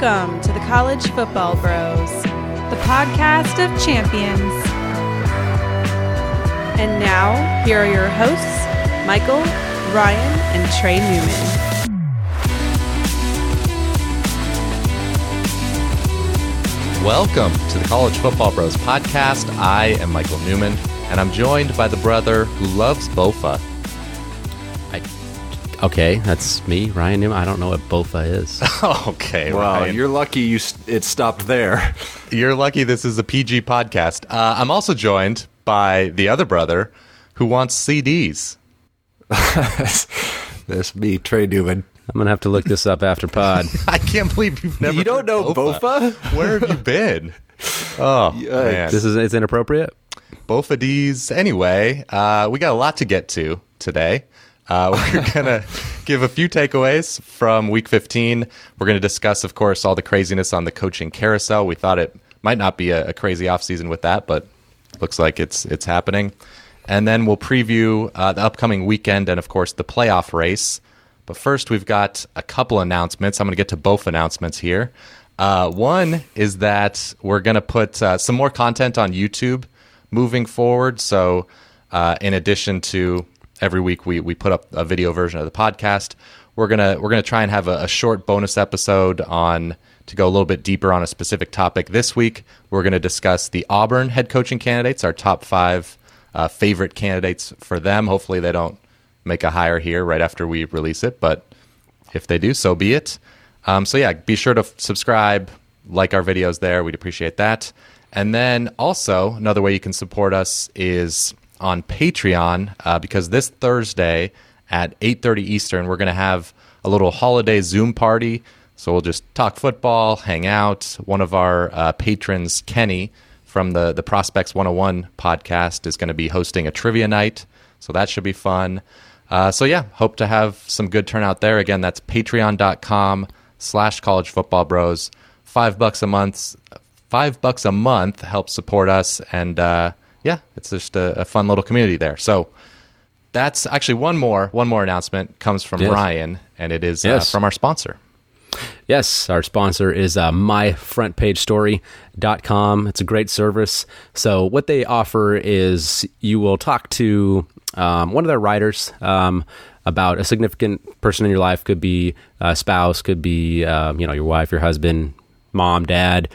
Welcome to the College Football Bros, the podcast of champions. And now, here are your hosts, Michael, Ryan, and Trey Newman. Welcome to the College Football Bros podcast. I am Michael Newman, and I'm joined by the brother who loves Bofa. Okay, that's me, Ryan Newman. I don't know what Bofa is. okay, Wow, Ryan. you're lucky you s- it stopped there. You're lucky this is a PG podcast. Uh, I'm also joined by the other brother who wants CDs. This me, Trey Newman. I'm gonna have to look this up after pod. I can't believe you've never. You don't know Bofa? Where have you been? Oh man, this is it's inappropriate. Bofa D's. Anyway, uh, we got a lot to get to today. Uh, we're gonna give a few takeaways from Week 15. We're gonna discuss, of course, all the craziness on the coaching carousel. We thought it might not be a, a crazy offseason with that, but looks like it's it's happening. And then we'll preview uh, the upcoming weekend and, of course, the playoff race. But first, we've got a couple announcements. I'm going to get to both announcements here. Uh, one is that we're going to put uh, some more content on YouTube moving forward. So, uh, in addition to every week we, we put up a video version of the podcast, we're gonna we're gonna try and have a, a short bonus episode on to go a little bit deeper on a specific topic. This week, we're to discuss the Auburn head coaching candidates, our top five uh, favorite candidates for them. Hopefully, they don't make a hire here right after we release it, but if they do, so be it. Um, so yeah, be sure to subscribe, like our videos there. We'd appreciate that. And then also another way you can support us is on Patreon uh, because this Thursday at 8:30 Eastern we're going to have a little holiday Zoom party. So we'll just talk football, hang out. One of our uh, patrons, Kenny from the the Prospects 101 podcast, is going to be hosting a trivia night. So that should be fun. Uh, so yeah, hope to have some good turnout there. Again, that's patreon.com slash college football bros. Five bucks a month. Five bucks a month helps support us. And uh, yeah, it's just a, a fun little community there. So that's actually one more, one more announcement comes from Yes. Ryan and it is uh, from our sponsor. Yes, our sponsor is uh, myfrontpagestory.com. It's a great service. So, what they offer is you will talk to um, one of their writers um, about a significant person in your life. Could be a spouse, could be um, you know your wife, your husband, mom, dad,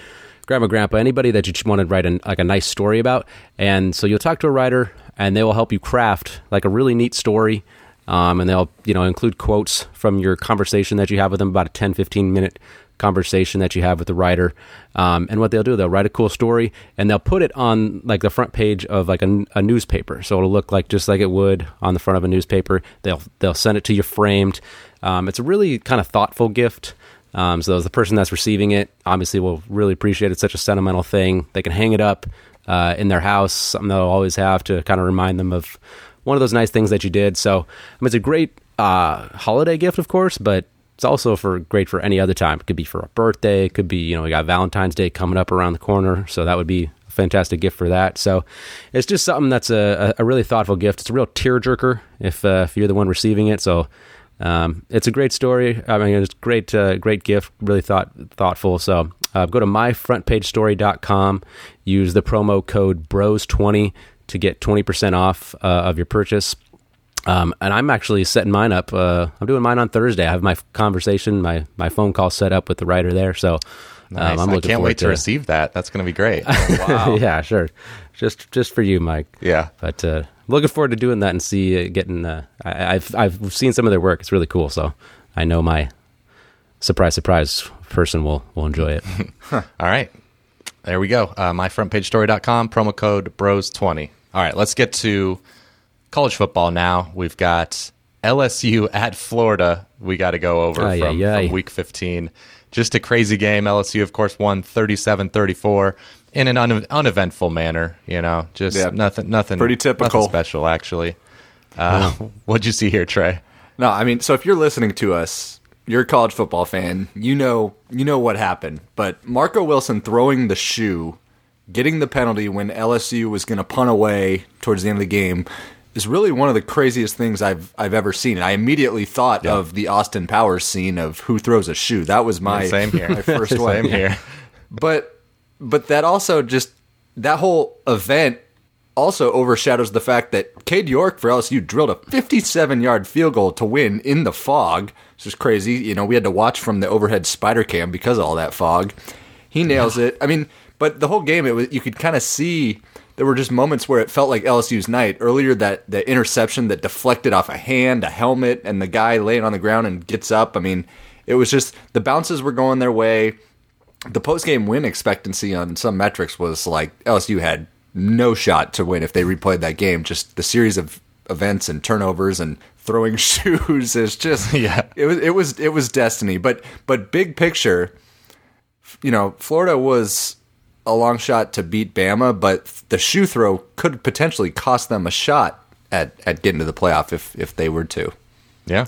grandma, grandpa, anybody that you just want to write an, like a nice story about. And so you'll talk to a writer, and they will help you craft like a really neat story um, and they'll you know include quotes from your conversation that you have with them about a 10 15 minute conversation that you have with the writer um, and what they'll do they'll write a cool story and they'll put it on like the front page of like a, a newspaper so it'll look like just like it would on the front of a newspaper they'll they'll send it to you framed um, it's a really kind of thoughtful gift um, so the person that's receiving it obviously will really appreciate it. It's such a sentimental thing. They can hang it up uh, in their house, something they'll always have to kind of remind them of one of those nice things that you did. So I mean, it's a great uh, holiday gift, of course, but it's also for great for any other time. It could be for a birthday. It could be you know we got Valentine's Day coming up around the corner, so that would be a fantastic gift for that. So it's just something that's a, a really thoughtful gift. It's a real tearjerker if uh, if you're the one receiving it. So um, it's a great story. I mean, it's great, uh, great gift. Really thought thoughtful. So uh, go to myfrontpagestory.com. Use the promo code Bros20 to get 20% off uh, of your purchase. Um, and I'm actually setting mine up. Uh, I'm doing mine on Thursday. I have my conversation, my my phone call set up with the writer there. So um, Nice. I'm I can't wait to receive that. That's going to be great. Wow. yeah, sure. Just just for you, Mike. yeah. But uh, looking forward to doing that and see uh, getting. Uh, I, I've I've seen some of their work. It's really cool. So I know my surprise surprise person will will enjoy it. All right. There we go. Uh, myfrontpagestory.com, promo code BROS20. All right, let's get to college football now. We've got LSU at Florida. We got to go over from, from week 15. Just a crazy game. LSU, of course, won 37 34 in an un- uneventful manner. You know, just Yeah. nothing, nothing, Pretty typical. nothing special, actually. Uh, What'd you see here, Trey? No, I mean, so if you're listening to us, you're a college football fan. You know, you know what happened. But Marco Wilson throwing the shoe, getting the penalty when LSU was going to punt away towards the end of the game, is really one of the craziest things I've I've ever seen. I immediately thought of the Austin Powers scene of who throws a shoe. That was my Same here. my first one. Same here. But but that also just that whole event also overshadows the fact that Cade York for LSU drilled a 57 yard field goal to win in the fog. It's is crazy. You know, we had to watch from the overhead spider cam because of all that fog. He nails it. I mean, but the whole game, it was you could kind of see there were just moments where it felt like LSU's night. Earlier, that the interception that deflected off a hand, a helmet, and the guy laying on the ground and gets up. I mean, it was just the bounces were going their way. The post game win expectancy on some metrics was like LSU had no shot to win if they replayed that game. Just the series of events and turnovers and throwing shoes is just Yeah. It was it was it was destiny. But but big picture, you know, Florida was a long shot to beat Bama, but the shoe throw could potentially cost them a shot at, at getting to the playoff if if they were to. Yeah.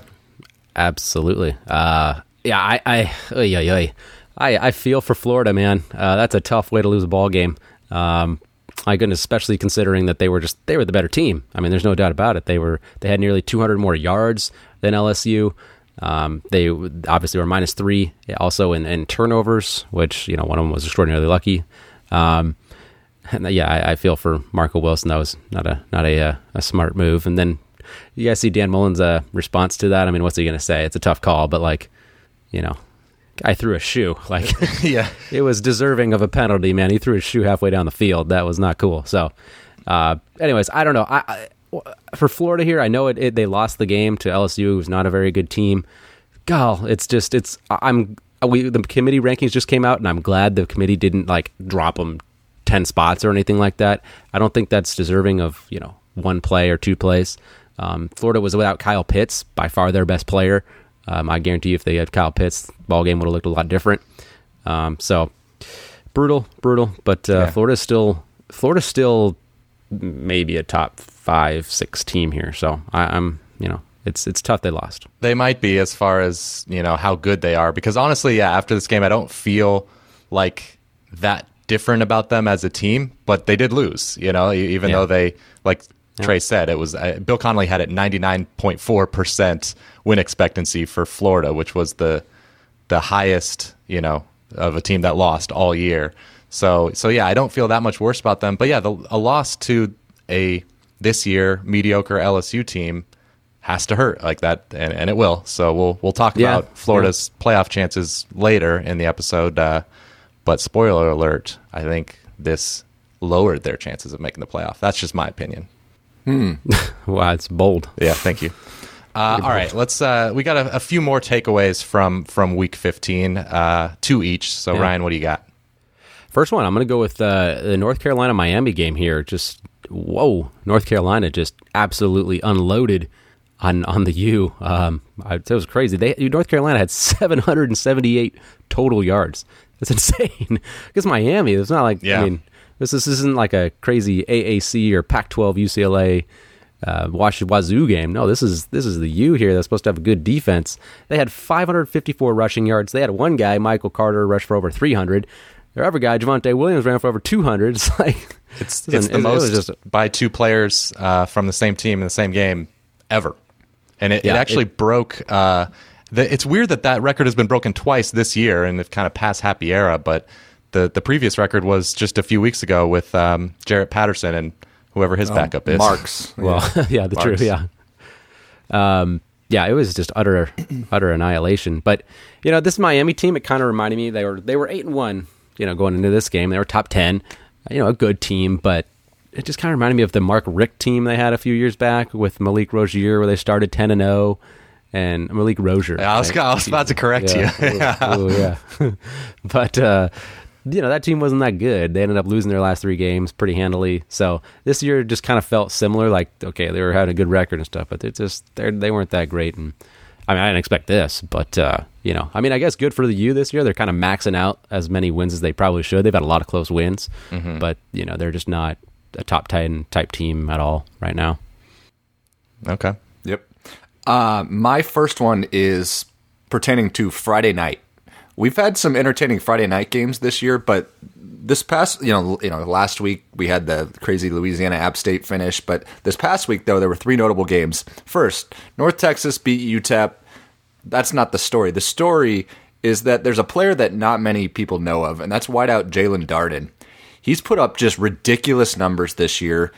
Absolutely. Uh, yeah, I, I, oy, oy, oy. I, I feel for Florida, man. Uh, that's a tough way to lose a ball game. Um, my goodness, especially considering that they were just they were the better team. I mean, there's no doubt about it. They were they had nearly 200 more yards than LSU. Um, they obviously were minus three also in, in turnovers, which you know one of them was extraordinarily lucky. Um, and yeah, I, I feel for Marco Wilson. That was not a not a uh, a smart move. And then you guys see Dan Mullen's uh, response to that. I mean, what's he going to say? It's a tough call, but like, you know, I threw a shoe. Like, Yeah. it was deserving of a penalty, man. He threw his shoe halfway down the field. That was not cool. So, uh, anyways, I don't know. I, I for Florida here, I know it, it. They lost the game to LSU, who's not a very good team. Gal, it's just it's. I'm we the committee rankings just came out, and I'm glad the committee didn't like drop them ten spots or anything like that. I don't think that's deserving of you know one play or two plays. Um, Florida was without Kyle Pitts, by far their best player. Um, I guarantee you, if they had Kyle Pitts, ball game would have looked a lot different. Um, so brutal, brutal. But uh, Yeah. Florida's still Florida's still maybe a top five, six team here. So I, I'm you know it's it's tough they lost. They might be as far as, you know, how good they are. Because honestly, yeah, after this game, I don't feel like that different about them as a team, but they did lose, you know, even Yeah. though they, like Trey said, it was, uh, Bill Connelly had it 99.4% win expectancy for Florida, which was the, the highest, you know, of a team that lost all year. So, so yeah, I don't feel that much worse about them. But yeah, the, a loss to a this year mediocre LSU team has to hurt like that, and, and it will. So we'll we'll talk Yeah. about Florida's playoff chances later in the episode. Uh, but spoiler alert, I think this lowered their chances of making the playoff. That's just my opinion. Wow, it's bold. Yeah, thank you. Uh, all right, let's. Uh, we got a, a few more takeaways from from week fifteen, uh, two each. So Yeah. Ryan, what do you got? First one, I'm going to go with uh, the North Carolina Miami game here. Just whoa, North Carolina just absolutely unloaded on on the U. Um, I, it was crazy. They North Carolina had 778 total yards. That's insane. Because Miami, it's not like Yeah. I mean, this this isn't like a crazy AAC or Pac-12 UCLA. Uh, Wash Wazoo game. No, this is this is the U here that's supposed to have a good defense. They had 554 rushing yards. They had one guy, Michael Carter, rush for over 300. Their other guy, Javonte Williams, ran for over 200. It's like It's it's an- the it most just- by two players uh, from the same team in the same game ever, and it, it actually it- broke. Uh, the, it's weird that that record has been broken twice this year, and they've kind of passed happy era. But the the previous record was just a few weeks ago with um, Jaret Patterson and whoever his backup is. Marks. Well, yeah, the truth, Marks. yeah. Um, yeah, it was just utter, utter annihilation. But you know, this Miami team, it kind of reminded me they were they were eight and one. You know, going into this game, they were top ten. You know, a good team, but it just kind of reminded me of the Mark Richt team they had a few years back with Malik Rosier, where they started ten and zero, and Malik Rosier. Yeah, I was, I was about to correct yeah. you. Ooh, ooh, yeah. but uh, you know that team wasn't that good. They ended up losing their last three games pretty handily. So this year just kind of felt similar. Like okay, they were having a good record and stuff, but they just they they weren't that great. And I mean, I didn't expect this, but uh, you know, I mean, I guess good for the U this year. They're kind of maxing out as many wins as they probably should. They've had a lot of close wins, but you know, they're just not a top ten type team at all right now. okay. Yep. Uh, my first one is pertaining to Friday night. we've had some entertaining Friday night games this year, but this past you know you know last week we had the crazy Louisiana App State finish, but this past week though there were three notable games. First, North Texas beat UTEP. That's not the story. The story is that there's a player that not many people know of, and that's wideout Jaelon Darden. He's put up just ridiculous numbers this year.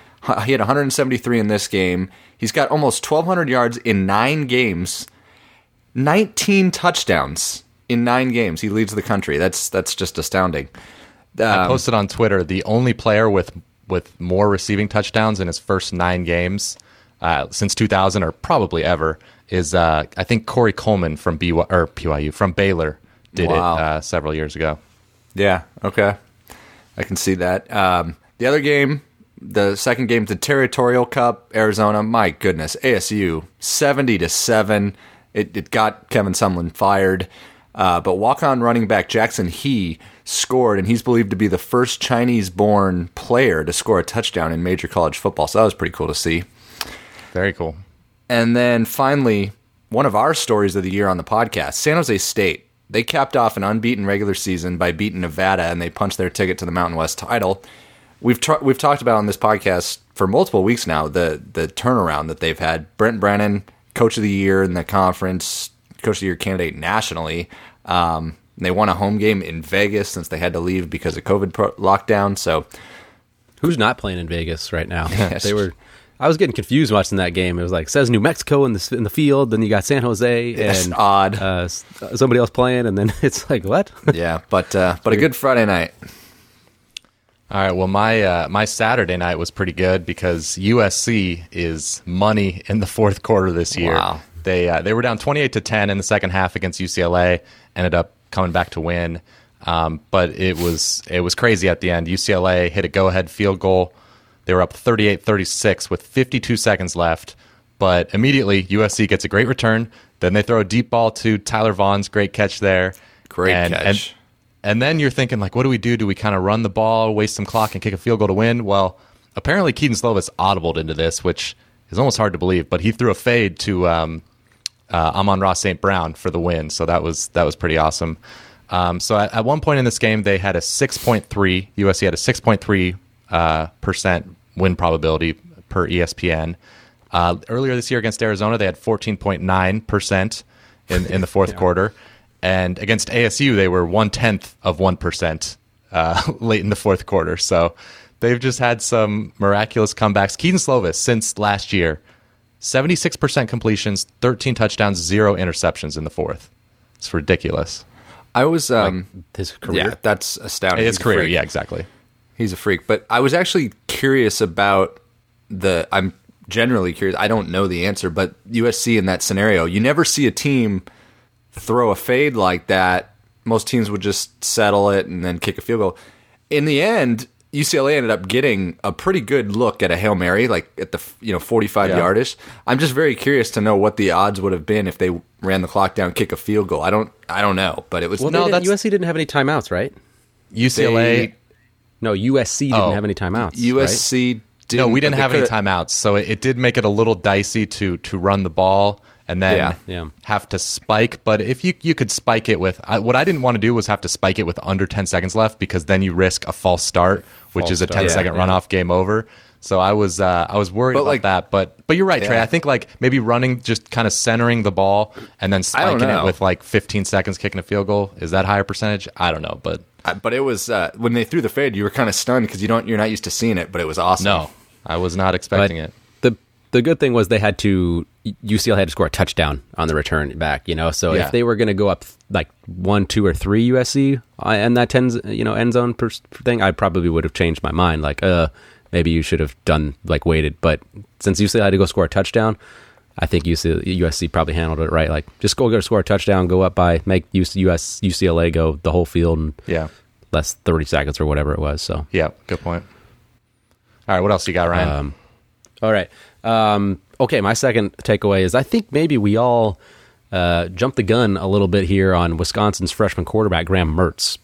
He had 173 in this game. He's got almost 1,200 yards in nine games, 19 touchdowns in nine games. He leads the country. That's that's just astounding. I Um, posted on Twitter the only player with with more receiving touchdowns in his first nine games uh, since 2000 or probably ever is uh, I think Corey Coleman from BY, or BYU from Baylor did Wow. it uh, several years ago. Yeah, okay. I can see that. Um, the other game, the second game, the Territorial Cup, Arizona. My goodness, ASU seventy to seven. It, it got Kevin Sumlin fired, uh, but walk-on running back Jackson He scored, and he's believed to be the first Chinese-born player to score a touchdown in major college football. So that was pretty cool to see. Very cool. And then finally, one of our stories of the year on the podcast, San Jose State. They capped off an unbeaten regular season by beating Nevada, and they punched their ticket to the Mountain West title. We've tr- we've talked about on this podcast for multiple weeks now the the turnaround that they've had. Brent Brennan, coach of the year in the conference, coach of the year candidate nationally. Um, they won a home game in Vegas since they had to leave because of COVID pro- lockdown. So Who's not playing in Vegas right now? Yes. they were. I was getting confused watching that game. It was like says New Mexico in the in the field, then you got San Jose It's and odd. Uh, somebody else playing, and then it's like what? yeah, but uh, but a good Friday night. All right. Well, my uh, my Saturday night was pretty good because USC is money in the fourth quarter this year. Wow. They uh, they were down twenty eight to ten in the second half against UCLA. Ended up coming back to win, um, but it was it was crazy at the end. UCLA hit a go ahead field goal. They were up 38-36 with 52 seconds left, but immediately USC gets a great return. Then they throw a deep ball to Tyler Vaughn's great catch there. Great And- catch. and- and then you're thinking, like, what do we do? Do we kind of run the ball, waste some clock, and kick a field goal to win? Well, apparently Kedon Slovis audibled into this, which is almost hard to believe. But he threw a fade to um, uh, Amon-Ra St. Brown for the win, so that was that was pretty awesome. Um, so at, at one point in this game, they had a 6.3 USC had a 6.3 uh, percent win probability per ESPN. Uh, earlier this year against Arizona, they had 14.9 percent in in the fourth quarter, and against ASU, they were one tenth of one percent uh, late in the fourth quarter. So they've just had some miraculous comebacks. Kedon Slovis since last year, 76% completions, 13 touchdowns, zero interceptions in the fourth. It's ridiculous. I was um, His career. Yeah, that's astounding. His career, yeah, exactly. He's a freak. But I was actually curious about the. I'm generally curious. I don't know the answer, but USC in that scenario, you never see a team throw a fade like that. Most teams would just settle it and then kick a field goal. In the end, UCLA ended up getting a pretty good look at a hail mary, like at the you know 45 Yeah. yardish. I'm just very curious to know what the odds would have been if they ran the clock down, kick a field goal. I don't, I don't know, but it was Well, No, they didn't- USC didn't have any timeouts, right? UCLA. They- No, USC didn't Oh. have any timeouts. right? USC. Didn't, no, we didn't have any coulda- timeouts, so it, it did make it a little dicey to to run the ball and then Yeah. Yeah. have to spike. But if you you could spike it with I, what I didn't want to do was have to spike it with under 10 seconds left because then you risk a false start, which False is a start. 10 Yeah, second yeah. runoff game over. So I was uh, I was worried But, about like- that, but but you're right, Trey. I think like maybe running just kind of centering the ball and then spiking it with like 15 seconds kicking a field goal is that higher percentage? I don't know, but but it was uh, when they threw the fade, you were kind of stunned because you don't, you're not used to seeing it. But it was awesome. no, I was not But expecting it. the the good thing was they had to UCLA had to score a touchdown on the return back. You know, so Yeah. if they were going to go up like one, two, or three USC uh, and that tens you know end zone per, thing, I probably would have changed my mind. Like, uh, maybe you should have done like waited. But since UCLA had to go score a touchdown. I think UC, USC probably handled it right. Like, just go go score a touchdown, go up by, make US, US UCLA go the whole field in Yeah. less thirty seconds or whatever it was. So Yeah, good point. All right, what else you got, Ryan? Um, All right. Um, okay, my second takeaway is I think maybe we all uh, jumped the gun a little bit here on Wisconsin's freshman quarterback Graham Mertz.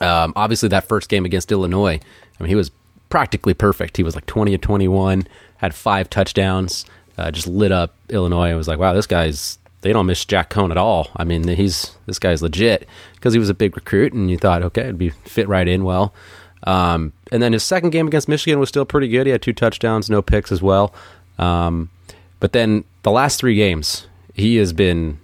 Um, obviously, that first game against Illinois, I mean, he was practically perfect. He was like twenty to twenty-one, had five touchdowns, uh, just lit up Illinois. I was like, wow, this guy's they don't miss Jack Coan at all. I mean, he's this guy's legit because he was a big recruit, and you thought, okay, it'd be fit right in well. Um, and then his second game against Michigan was still pretty good. He had two touchdowns, no picks as well. Um, but then the last three games, he has been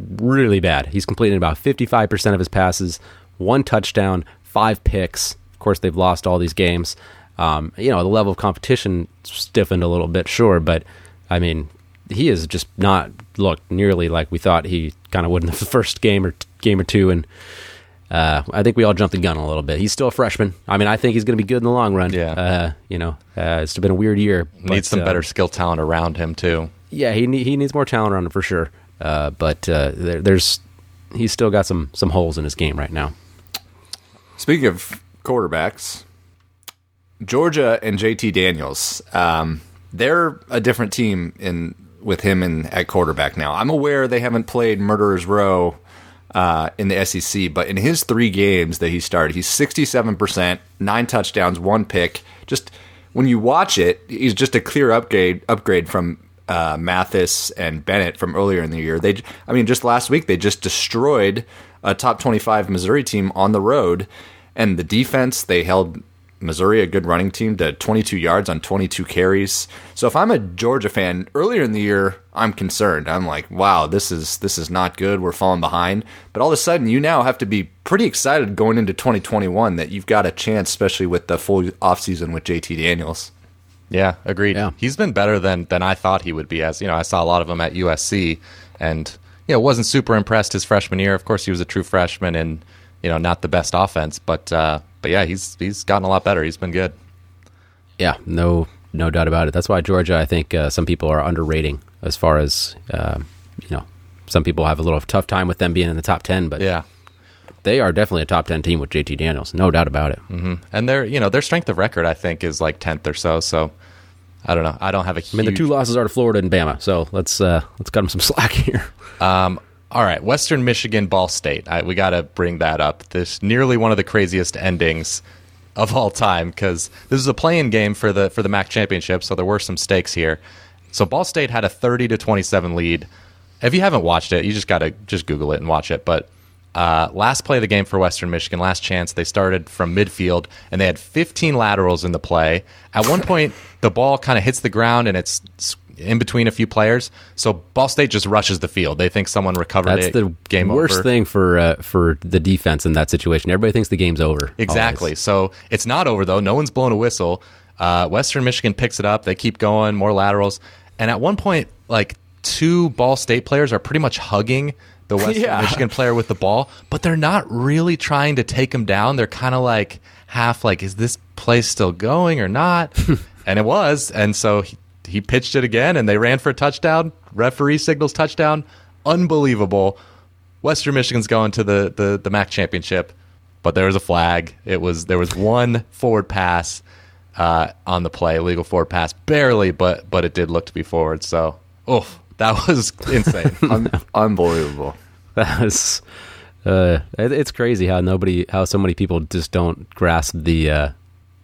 really bad. He's completed about 55% of his passes, one touchdown, five picks. Of course, they've lost all these games. Um, you know, the level of competition stiffened a little bit, sure, but I mean, he has just not looked nearly like we thought he kind of would in the first game or game or two. And uh, I think we all jumped the gun a little bit. He's still a freshman. I mean, I think he's going to be good in the long run. Yeah. Uh, you know, uh, it's been a weird year. but, Needs some uh, better skill talent around him too. yeah, he ne- he needs more talent around him for sure. Uh, but uh, there, there's he's still got some some holes in his game right now. Speaking of quarterbacks, Georgia and JT Daniels, um, they're a different team in with him in at quarterback now. I'm aware they haven't played Murderers Row uh, in the SEC, but in his three games that he started, he's 67%, nine touchdowns, one pick. Just when you watch it, he's just a clear upgrade upgrade from uh, Mathis and Bennett from earlier in the year. They, I mean, just last week they just destroyed a top 25 Missouri team on the road, and the defense they held Missouri, a good running team, to 22 yards on 22 carries. So if I'm a Georgia fan, earlier in the year, I'm concerned. I'm like, wow, this is this is not good. We're falling behind. But all of a sudden, you now have to be pretty excited going into 2021 that you've got a chance, especially with the full offseason with JT Daniels. Yeah, agreed. Yeah. He's been better than than I thought he would be. As you know, I saw a lot of him at USC, and you know, wasn't super impressed his freshman year. Of course, he was a true freshman, and you know, not the best offense, but uh, but yeah, he's he's gotten a lot better. He's been good. Yeah, no no doubt about it. That's why Georgia, I think uh, some people are underrating as far as um, you know. Some people have a little tough time with them being in the top ten, but Yeah, they are definitely a top ten team with JT Daniels, no doubt about it. and their you know their strength of record I think is like tenth or so. So I don't know. I don't have a I mean, the two losses are to Florida and Bama, so let's uh, let's cut them some slack here. Um, all right, Western Michigan, Ball State. I, we got to bring that up. This nearly one of the craziest endings of all time because this is a playing game for the for the MAC championship, so there were some stakes here. So Ball State had a thirty to twenty seven lead. If you haven't watched it, you just got to just Google it and watch it. But uh, last play of the game for Western Michigan, last chance, they started from midfield and they had 15 laterals in the play. At one point, the ball kind of hits the ground and it's in between a few players. So Ball State just rushes the field. They think someone recovered That's it. the game worst over. thing for uh, for the defense in that situation. Everybody thinks the game's over. Exactly. always. So it's not over though. No one's blown a whistle. Uh, Western Michigan picks it up. They keep going, more laterals, and at one point, like two Ball State players are pretty much hugging the Western Yeah. Michigan player with the ball, but they're not really trying to take him down. They're kind of like half like, is this play still going or not? and it was, and so he, he pitched it again, and they ran for a touchdown. Referee signals touchdown. Unbelievable. Western Michigan's going to the, the, the MAC championship, but there was a flag. It was there was one forward pass uh, on the play, legal forward pass, barely, but but it did look to be forward. So, oof, that was insane. Un- unbelievable. That was uh, it- it's crazy how nobody how so many people just don't grasp the uh,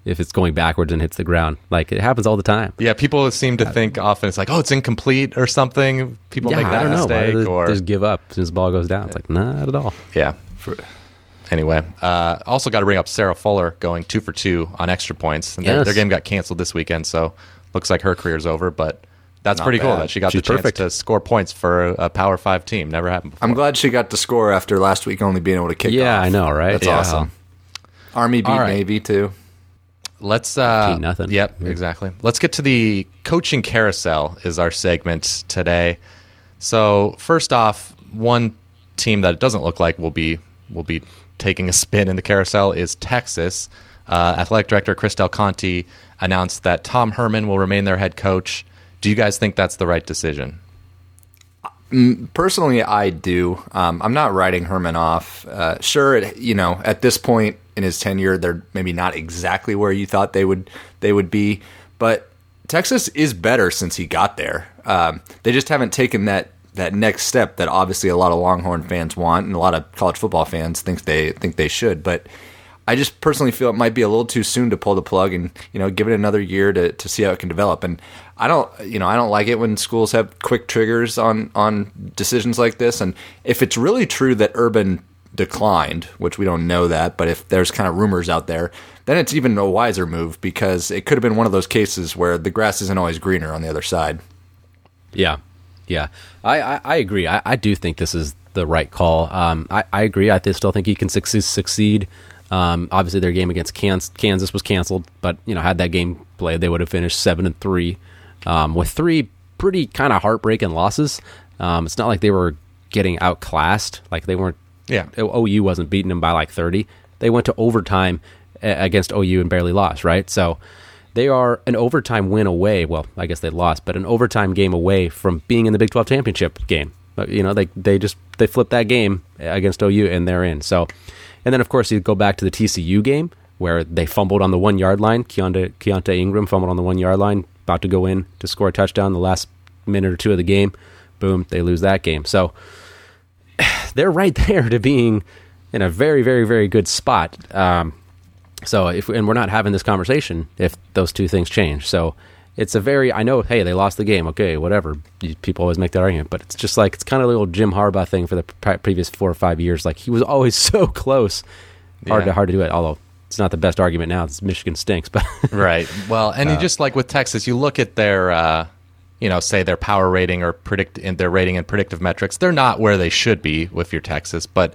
if it's going backwards and hits the ground. Like it happens all the time. yeah, people seem to think often it's like, oh, it's incomplete or something. People yeah, make I that don't mistake, do they or just give up as soon as the ball goes down. It's like not at all. yeah. Anyway, uh, also got to bring up Sarah Fuller going two for two on extra points. And their, Yes. their game got canceled this weekend, so looks like her career's over. But that's Not pretty cool that she got She's the chance perfect. to score points for a, a Power Five team. Never happened before. I'm glad she got to score after last week only being able to kick Yeah, off. I know, right? That's Yeah. awesome. Army beat All right. Navy too. Let's uh nothing. Yep, exactly. Let's get to the coaching carousel is our segment today. So, first off, one team that it doesn't look like will be will be taking a spin in the carousel is Texas. Uh, athletic director Chris Del Conte announced that Tom Herman will remain their head coach. Do you guys think that's the right decision? Personally, I do. Um, I'm not writing Herman off. Uh, sure, it, you know, at this point in his tenure, they're maybe not exactly where you thought they would they would be, but Texas is better since he got there. Um, they just haven't taken that that next step that obviously a lot of Longhorn fans want and a lot of college football fans think they think they should. But I just personally feel it might be a little too soon to pull the plug and you know give it another year to, to see how it can develop. And I don't you know I don't like it when schools have quick triggers on on decisions like this. And if it's really true that Urban declined, which we don't know that, but if there's kind of rumors out there, then it's even a wiser move because it could have been one of those cases where the grass isn't always greener on the other side. Yeah, yeah, I I, I agree. I, I do think this is the right call. Um, I I agree. I still think he can succeed. Um, obviously, their game against Kansas was canceled, but you know, had that game played, they would have finished seven and three, um, with three pretty kind of heartbreaking losses. Um, it's not like they were getting outclassed; like they weren't. Yeah, OU wasn't beating them by like thirty. They went to overtime against OU and barely lost. Right, so they are an overtime win away. Well, I guess they lost, but an overtime game away from being in the Big Twelve championship game. Uh, you know, they they just they flipped that game against OU and they're in. So and then, of course, you go back to the TCU game where they fumbled on the one yard line. Keontae, Keontae Ingram fumbled on the one yard line, about to go in to score a touchdown the last minute or two of the game. Boom, they lose that game. So they're right there to being in a very, very, very good spot. Um, so if and we're not having this conversation if those two things change. So it's a very I know. Hey, they lost the game. Okay, whatever. People always make that argument, but it's just like it's kind of a little Jim Harbaugh thing for the previous four or five years. Like he was always so close. Hard yeah. to hard to do it. Although it's not the best argument now. It's Michigan stinks, but right. Well, and uh, you just like with Texas, you look at their. Uh, you know, say their power rating or predict in their rating and predictive metrics, they're not where they should be with your Texas, but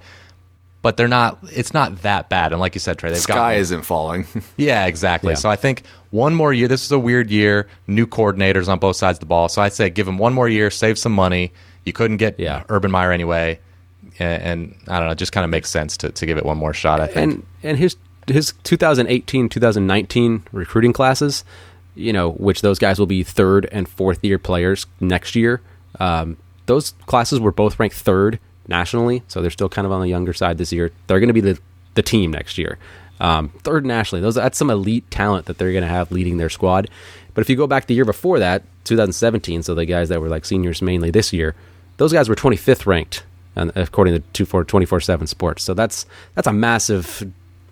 but they're not. It's not that bad. And like you said, Trey, they've sky got isn't falling. yeah, exactly. Yeah. So I think one more year. This is a weird year. New coordinators on both sides of the ball. So I say give them one more year, save some money. You couldn't get yeah. Urban Meyer anyway, and, and I don't know. It just kind of makes sense to, to give it one more shot. I think. And and his his 2018 2019 recruiting classes, you know, which those guys will be third and fourth year players next year. Um, those classes were both ranked third nationally, so they're still kind of on the younger side this year. They're going to be the the team next year. Um, third nationally, those that's some elite talent that they're going to have leading their squad. But if you go back the year before that, 2017, so the guys that were like seniors mainly this year, those guys were 25th ranked, and according to 24 7 Sports. So that's that's a massive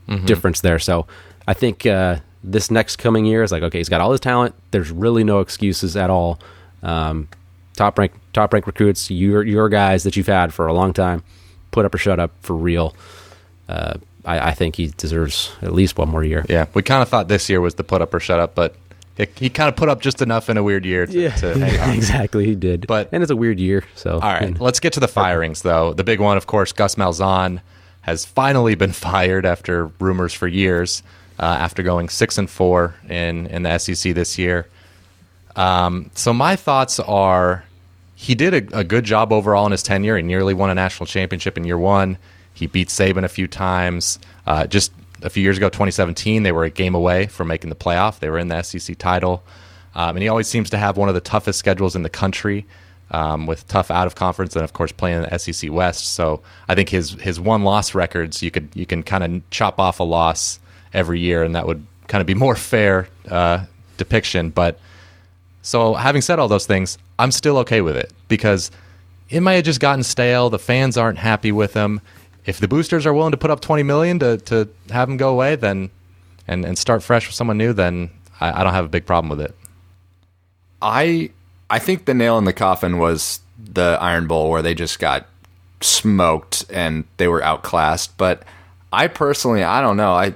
mm-hmm. difference there. So I think uh, this next coming year is like okay, he's got all his talent. There's really no excuses at all. Um, top rank top rank recruits, your your guys that you've had for a long time, put up or shut up for real. Uh, I, I, think he deserves at least one more year. Yeah, we kind of thought this year was the put up or shut up, but it, he kind of put up just enough in a weird year to, yeah, to exactly he did. But and it's a weird year. So all right, and, let's get to the firings though. The big one, of course, Gus Malzahn has finally been fired after rumors for years. Uh, after going six and four in in the SEC this year. Um, so my thoughts are he did a, a, good job overall in his tenure. He nearly won a national championship in year one. He beat Saban a few times. Uh, just a few years ago, 2017, they were a game away from making the playoff. They were in the SEC title. Um, and he always seems to have one of the toughest schedules in the country um, with tough out of conference and, of course, playing in the SEC West. So I think his, his one loss records, you, could, you can kind of chop off a loss every year, and that would kind of be more fair uh, depiction. But so, having said all those things, I'm still okay with it because it might have just gotten stale. The fans aren't happy with him. If the boosters are willing to put up 20 million to, to have him go away, then and, and start fresh with someone new, then I, I don't have a big problem with it. I I think the nail in the coffin was the Iron Bowl where they just got smoked and they were outclassed. But I personally, I don't know. I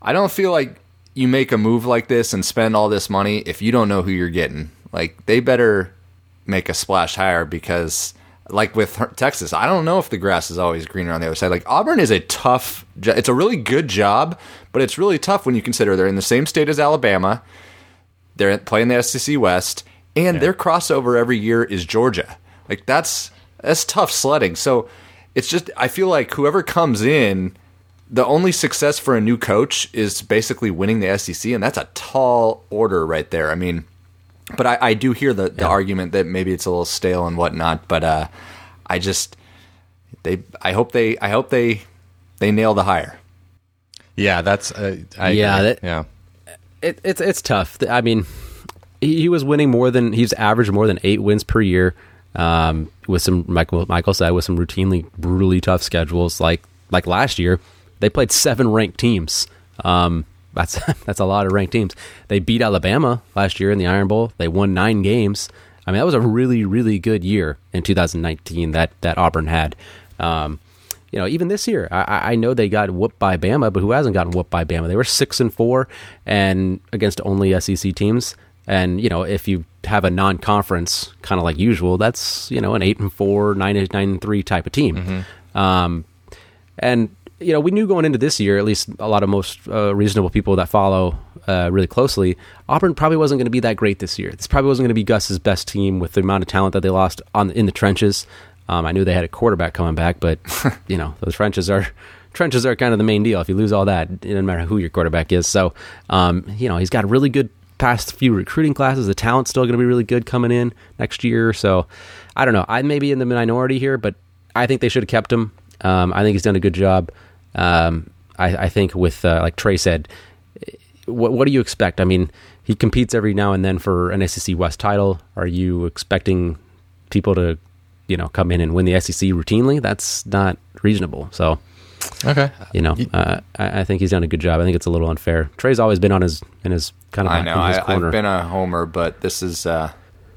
I don't feel like you make a move like this and spend all this money if you don't know who you're getting. Like they better make a splash higher because like with Texas, I don't know if the grass is always greener on the other side. Like Auburn is a tough it's a really good job, but it's really tough when you consider they're in the same state as Alabama. They're playing the SEC West and yeah. their crossover every year is Georgia. Like that's that's tough sledding. So it's just I feel like whoever comes in the only success for a new coach is basically winning the SEC, and that's a tall order right there. I mean, but I, I do hear the, the yeah. argument that maybe it's a little stale and whatnot, but uh, I just they I hope they I hope they they nail the hire. Yeah, that's uh, I, yeah that, yeah. It, it's it's tough. I mean, he, he was winning more than he's averaged more than eight wins per year. Um, with some Michael Michael said with some routinely brutally tough schedules like like last year they played seven ranked teams. Um, that's that's a lot of ranked teams. They beat Alabama last year in the Iron Bowl. They won nine games. I mean, that was a really really good year in 2019 that that Auburn had. Um, you know, even this year, I, I know they got whooped by Bama, but who hasn't gotten whooped by Bama? They were six and four, and against only SEC teams. And you know, if you have a non-conference kind of like usual, that's you know an eight and four, nine and nine and three type of team. Mm-hmm. Um, and you know, we knew going into this year, at least a lot of most uh, reasonable people that follow uh, really closely, Auburn probably wasn't going to be that great this year. This probably wasn't going to be Gus's best team with the amount of talent that they lost on in the trenches. Um, I knew they had a quarterback coming back, but you know those trenches are trenches are kind of the main deal. If you lose all that, it doesn't matter who your quarterback is. So um, you know he's got a really good past few recruiting classes. The talent's still going to be really good coming in next year. So I don't know. I may be in the minority here, but I think they should have kept him. Um, I think he's done a good job. Um, I, I, think with uh, like Trey said, what, what do you expect? I mean, he competes every now and then for an SEC West title. Are you expecting people to you know come in and win the SEC routinely, that's not reasonable. So, okay, you know, uh, I, I, think he's done a good job. I think it's a little unfair. Trey's always been on his in his kind of. Corner. I know. I, have been a homer, but this is uh,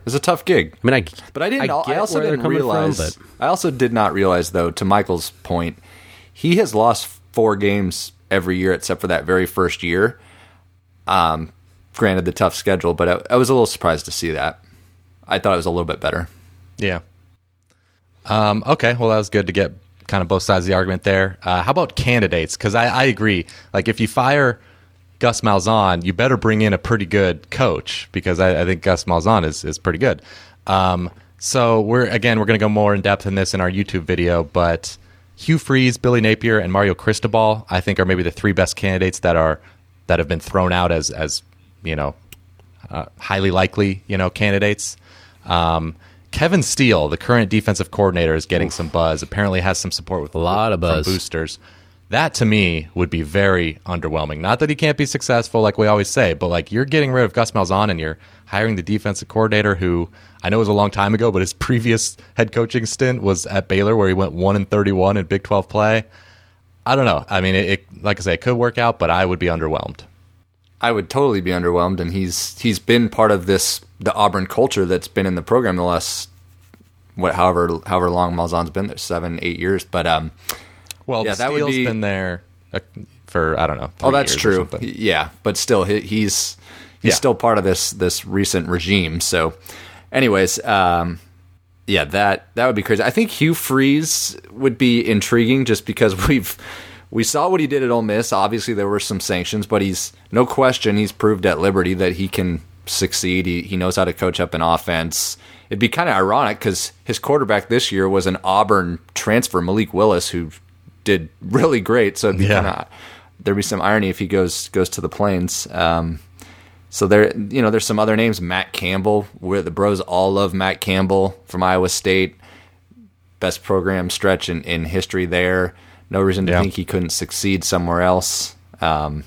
this is a tough gig. I mean, I but I didn't. I, I also didn't realize. From, I also did not realize though. To Michael's point, he has lost four games every year except for that very first year. Um, granted the tough schedule, but I, I was a little surprised to see that. I thought it was a little bit better. Yeah. Um, okay, well, that was good to get kind of both sides of the argument there. Uh, how about candidates? Because I, I agree. Like, if you fire Gus Malzahn, you better bring in a pretty good coach because I, I think Gus Malzahn is, is pretty good. Um, so we're again we're going to go more in depth in this in our YouTube video, but Hugh Freeze, Billy Napier, and Mario Cristobal I think are maybe the three best candidates that are that have been thrown out as as you know uh, highly likely you know candidates. Um, Kevin Steele, the current defensive coordinator, is getting Oof. some buzz. Apparently, has some support with a lot of buzz boosters. That to me would be very underwhelming. Not that he can't be successful, like we always say, but like you're getting rid of Gus Malzahn and you're hiring the defensive coordinator who I know it was a long time ago, but his previous head coaching stint was at Baylor, where he went one and thirty-one in Big Twelve play. I don't know. I mean, it, it like I say, it could work out, but I would be underwhelmed. I would totally be underwhelmed, and he's he's been part of this the Auburn culture that's been in the program the last what however however long Malzahn's been there seven eight years. But um, well, yeah, that would be been there uh, for I don't know. Oh, that's true. Yeah, but still, he, he's he's yeah. still part of this this recent regime. So, anyways, um, yeah, that that would be crazy. I think Hugh Freeze would be intriguing just because we've we saw what he did at Ole Miss. Obviously, there were some sanctions, but he's no question he's proved at Liberty that he can succeed. He he knows how to coach up an offense. It'd be kind of ironic because his quarterback this year was an Auburn transfer, Malik Willis, who did really great. So it'd be yeah. kind of there'd be some irony if he goes goes to the Plains. Um, so there, you know, there's some other names. Matt Campbell, where the Bros all love Matt Campbell from Iowa State. Best program stretch in, in history there. No reason to yeah. think he couldn't succeed somewhere else. Um,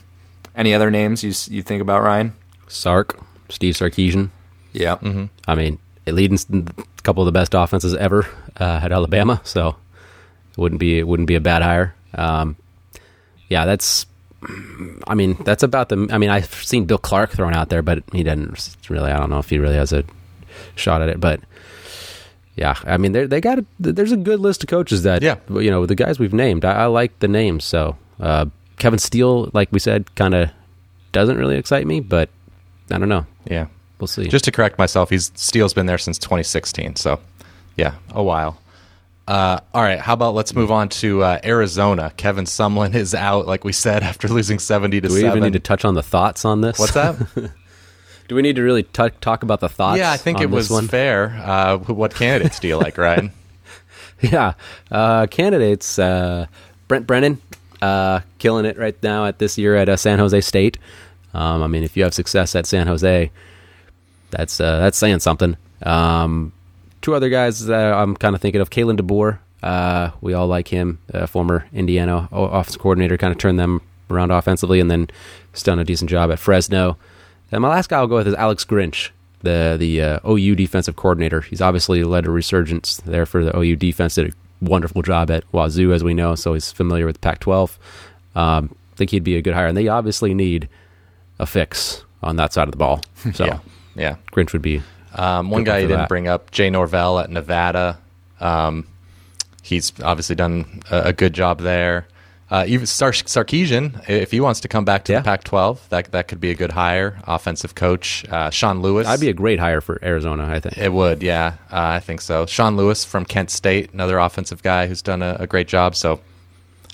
any other names you you think about, Ryan? Sark, Steve Sarkisian. Yeah. Mm-hmm. I mean, it leads a couple of the best offenses ever uh, at Alabama, so it wouldn't be it wouldn't be a bad hire. Um, yeah, that's. I mean, that's about the. I mean, I've seen Bill Clark thrown out there, but he didn't really. I don't know if he really has a shot at it, but yeah, I mean, they they got a, there's a good list of coaches that yeah. you know the guys we've named. I, I like the names. So uh, Kevin Steele, like we said, kind of doesn't really excite me, but I don't know. Yeah, we'll see. Just to correct myself, he's Steele's been there since 2016. So yeah, a while. Uh, all right, how about let's move on to uh, Arizona. Kevin Sumlin is out, like we said, after losing 70 to Do we 7. even need to touch on the thoughts on this? What's that? Do we need to really t- talk about the thoughts? Yeah, I think it was one? fair. Uh, what candidates do you like, Ryan? yeah, uh, candidates. Uh, Brent Brennan, uh, killing it right now at this year at uh, San Jose State. Um, I mean, if you have success at San Jose, that's uh, that's saying something. Um, two other guys that I'm kind of thinking of: Kalen DeBoer. Uh, we all like him, former Indiana offensive coordinator, kind of turned them around offensively, and then has done a decent job at Fresno. And my last guy I'll go with is Alex Grinch, the the uh, OU defensive coordinator. He's obviously led a resurgence there for the OU defense. Did a wonderful job at Wazoo, as we know, so he's familiar with Pac-12. Um, I think he'd be a good hire, and they obviously need a fix on that side of the ball. So Yeah, yeah. Grinch would be. Um, one Good guy you didn't that. bring up, Jay Norvell at Nevada. Um, he's obviously done a, a good job there. Uh, even Sar- Sarkisian, if he wants to come back to Yeah. the Pac-12, that that could be a good hire. Offensive coach uh, Sean Lewis. I'd be a great hire for Arizona. I think. It would, yeah, uh, I think so. Sean Lewis from Kent State, another offensive guy who's done a, a great job. So,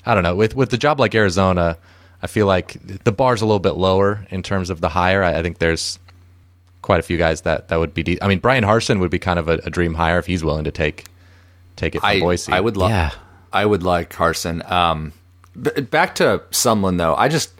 I don't know. With with the job like Arizona, I feel like the bar's a little bit lower in terms of the hire. I, I think there's quite a few guys that that would be. De- I mean, Bryan Harsin would be kind of a, a dream hire if he's willing to take take it from I, Boise. I would love. Yeah. I would like Harsin. Um, b- back to Sumlin though. I just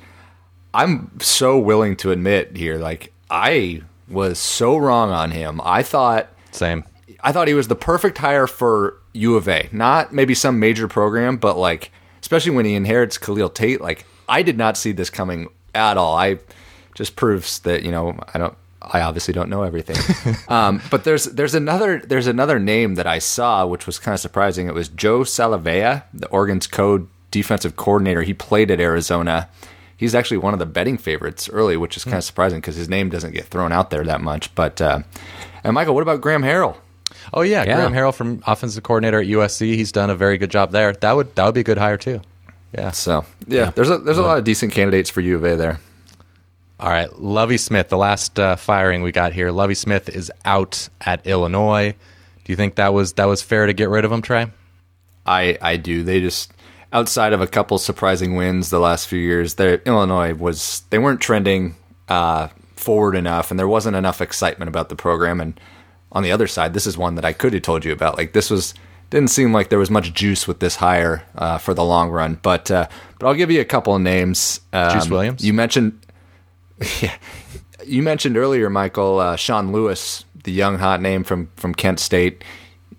I'm so willing to admit here, like I was so wrong on him. I thought same. I thought he was the perfect hire for U of A. Not maybe some major program, but like especially when he inherits Khalil Tate. Like I did not see this coming at all. I just proves that you know I don't. I obviously don't know everything. um, but there's there's another there's another name that I saw which was kind of surprising. It was Joe Salave'a, the Oregon's code defensive coordinator. He played at Arizona. He's actually one of the betting favorites early, which is kind of surprising because his name doesn't get thrown out there that much. But uh, and Michael, what about Graham Harrell? Oh yeah, Yeah. Graham Harrell from offensive coordinator at USC. He's done a very good job there. That would that would be a good hire too. Yeah. So yeah, there's a there's a lot of decent candidates for U of A there. All right, Lovie Smith, the last uh, firing we got here. Lovie Smith is out at Illinois. Do you think that was that was fair to get rid of him, Trey? I I do. They just outside of a couple surprising wins the last few years, their Illinois was they weren't trending uh, forward enough, and there wasn't enough excitement about the program. And on the other side, this is one that I could have told you about. Like this was didn't seem like there was much juice with this hire uh, for the long run. But uh, but I'll give you a couple of names. Um, Juice Williams? You mentioned. Yeah, you mentioned earlier, Michael uh, Sean Lewis, the young hot name from from Kent State,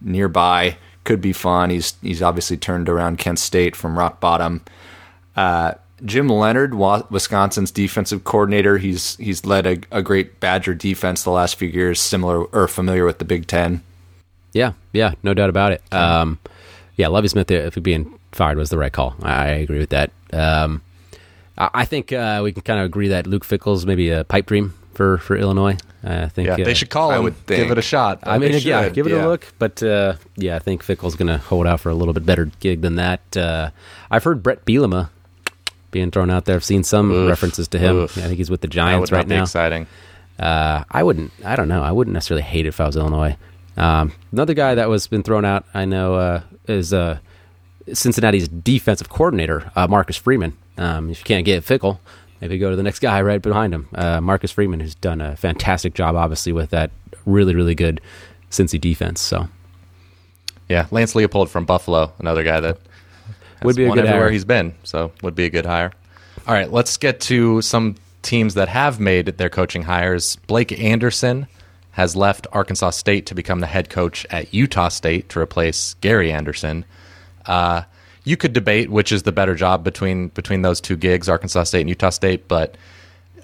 nearby could be fun. He's he's obviously turned around Kent State from rock bottom. Uh, Jim Leonhard, Wisconsin's defensive coordinator, he's he's led a, a great Badger defense the last few years, similar or familiar with the Big Ten. Yeah, yeah, no doubt about it. Um, yeah, Lovie Smith, if being fired was the right call. I, I agree with that. Um, I, I think uh, we can kind of agree that Luke Fickell's maybe a pipe dream for for Illinois. I think Yeah, uh, they should call I him. would think. Give it a shot. I mean, They yeah, give it yeah. a look. But uh, yeah, I think Fickell's going to hold out for a little bit better gig than that. Uh, I've heard Bret Bielema being thrown out there. I've seen some Oof. references to him. Oof. I think he's with the that Giants would right not be now. exciting. Uh, I wouldn't. I don't know. I wouldn't necessarily hate it if I was Illinois. Um, another guy that was been thrown out, I know, uh, is uh, Cincinnati's defensive coordinator, uh, Marcus Freeman. Um, if you can't get Fickell, maybe go to the next guy right behind him, uh, Marcus Freeman, who's done a fantastic job, obviously, with that really, really good Cincy defense. So Yeah, Lance Leipold from Buffalo, another guy that has Would be a good everywhere hire. he's been, so would be a good hire. All right, let's get to some teams that have made their coaching hires. Blake Anderson has left Arkansas State to become the head coach at Utah State to replace Gary Anderson. Uh, you could debate which is the better job between between those two gigs, Arkansas State and Utah State, but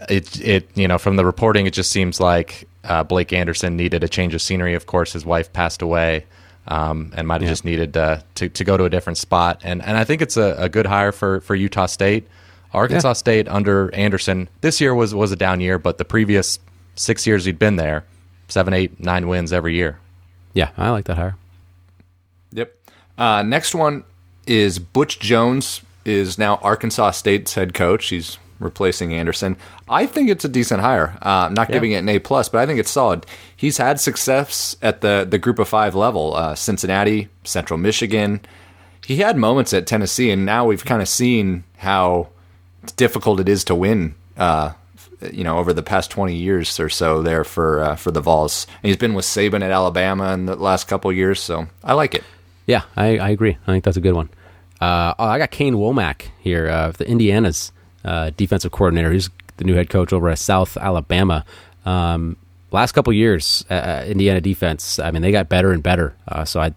it it you know from the reporting it just seems like uh, Blake Anderson needed a change of scenery. Of course, his wife passed away, um, and might have just needed uh, to to go to a different spot. And and I think it's a, a good hire for for Utah State. Arkansas Yeah. State under Anderson this year was was a down year, but the previous six years he'd been there, seven, eight, nine wins every year. yeah, I like that hire. Yep. Uh, next one is Butch Jones is now Arkansas State's head coach. He's replacing Anderson. I think it's a decent hire. Uh, I'm not giving it an A plus, but I think it's solid. He's had success at the the Group of Five level. Uh, Cincinnati, Central Michigan. He had moments at Tennessee, and now we've kind of seen how difficult it is to win. Uh, you know, over the past 20 years or so there for uh, for the Vols. And he's been with Saban at Alabama in the last couple of years, so I like it. Yeah, I, I agree. I think that's a good one. Uh, oh, I got Kane Wommack here, uh, the Indiana's uh, defensive coordinator. He's the new head coach over at South Alabama. Um, last couple years, uh, uh, Indiana defense. I mean, they got better and better. Uh, so I,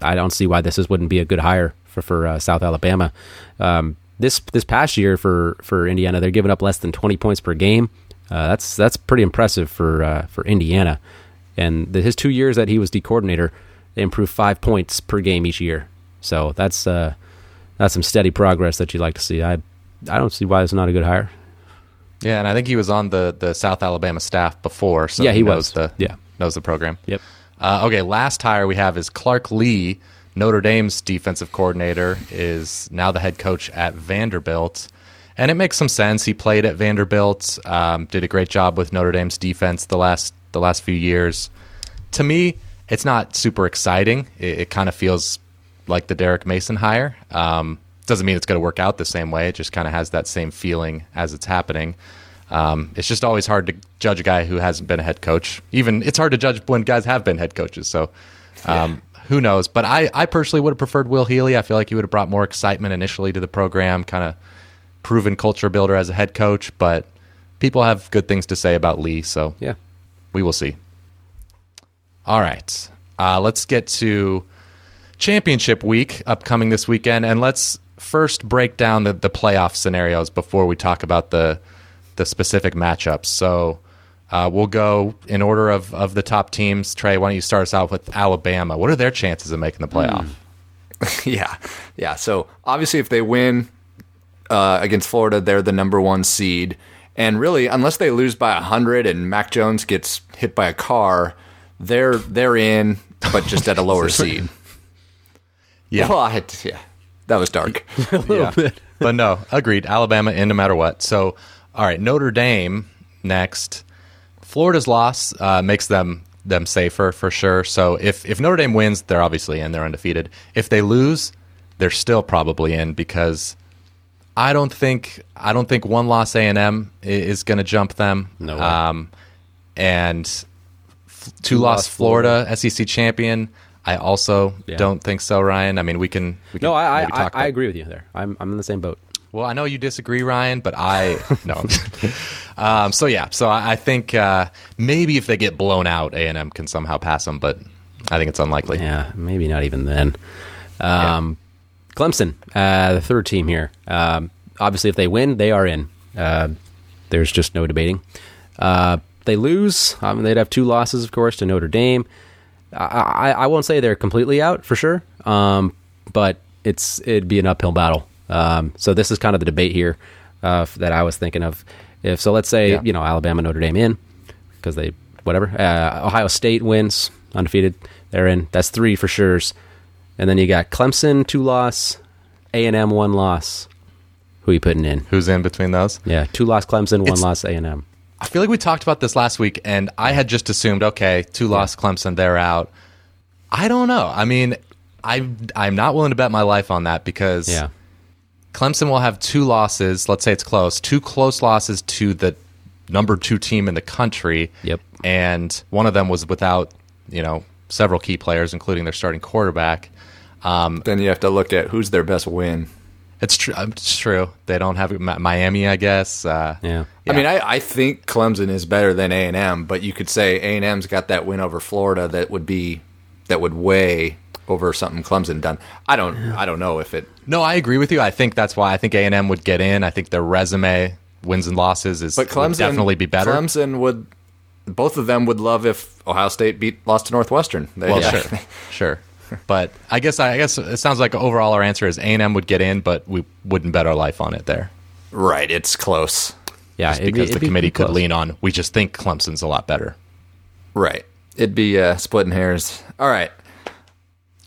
I don't see why this is, wouldn't be a good hire for for South Alabama. Um, this this past year for for Indiana, they're giving up less than twenty points per game. That's that's pretty impressive for for Indiana. And the, his two years that he was D coordinator, they improved five points per game each year. So that's uh, that's some steady progress that you'd like to see. I I don't see why it's not a good hire. Yeah, and I think he was on the the South Alabama staff before, so Yeah, he knows was. the Yeah. knows the program. Yep. Uh, okay, last hire we have is Clark Lea, Notre Dame's defensive coordinator, is now the head coach at Vanderbilt. And it makes some sense. He played at Vanderbilt, um, did a great job with Notre Dame's defense the last the last few years. To me, it's not super exciting. It, it kind of feels like the Derek Mason hire. Um, doesn't mean it's going to work out the same way. It just kind of has that same feeling as it's happening. Um, it's just always hard to judge a guy who hasn't been a head coach. Even it's hard to judge when guys have been head coaches. So um, who knows? But I, I personally would have preferred Will Healy. I feel like he would have brought more excitement initially to the program, kind of proven culture builder as a head coach. But people have good things to say about Lea, so Yeah. we will see. All right, uh, let's get to championship week upcoming this weekend, and let's first break down the, the playoff scenarios before we talk about the the specific matchups. So uh, we'll go in order of, of the top teams. Trey, why don't you start us out with Alabama? What are their chances of making the playoff? yeah, yeah. So obviously, if they win uh, against Florida, they're the number one seed. And really, unless they lose by hundred and Mac Jones gets hit by a car, they're they're in, but just at a lower seed. Yeah. Well, I had to- yeah, that was dark. a little yeah. but no, agreed. Alabama in no matter what. So, all right, Notre Dame next. Florida's loss uh, makes them them safer for sure. So if if Notre Dame wins, they're obviously in. They're undefeated. If they lose, they're still probably in because I don't think I don't think one loss A and M is going to jump them. No way. Um, and f- two loss loss Florida, SEC champion. I also Yeah. don't think so, Ryan. I mean, we can. We can No, I I, I, I agree with you there. I'm I'm in the same boat. well, I know you disagree, Ryan, but I no. um, so yeah, so I, I think uh, maybe if they get blown out, A and M can somehow pass them, but I think it's unlikely. Yeah, maybe not even then. Um, Clemson, uh, the third team here. Um, obviously, if they win, they are in. Uh, there's just no debating. Uh, they lose, um, they'd have two losses, of course, to Notre Dame. I, I, I won't say they're completely out for sure, um, but it's it'd be an uphill battle. Um, so this is kind of the debate here uh, that I was thinking of. If so, let's say Yeah. you know Alabama, Notre Dame in because they whatever. Uh, Ohio State wins undefeated. They're in. That's three for sure. And then you got Clemson two loss, A and M one loss. Who are you putting in? Who's in between those? Yeah, two loss Clemson, one It's- loss A and M. I feel like we talked about this last week, and I had just assumed, okay, two loss Clemson, they're out. I don't know. I mean, I I'm not willing to bet my life on that because Yeah, Clemson will have two losses. Let's say it's close, two close losses to the number two team in the country. Yep. And one of them was without, you know, several key players, including their starting quarterback. Um, then you have to look at who's their best win. It's true. It's true. They don't have Miami, I guess. Uh, yeah. I mean, I, I think Clemson is better than A and M, but you could say A and M's got that win over Florida that would be that would weigh over something Clemson done. I don't I don't know if it. No, I agree with you. I think that's why I think A and M would get in. I think their resume, wins and losses, is But would Clemson definitely be better. Clemson would. Both of them would love if Ohio State beat lost to Northwestern. They, Well, yeah. sure, sure. But I guess I guess it sounds like overall our answer is A and M would get in, but we wouldn't bet our life on it there, right. It's close. Yeah, just it'd be- because it'd the be committee could lean on. We just think Clemson's a lot better. Right. It'd be uh, splitting hairs. All right.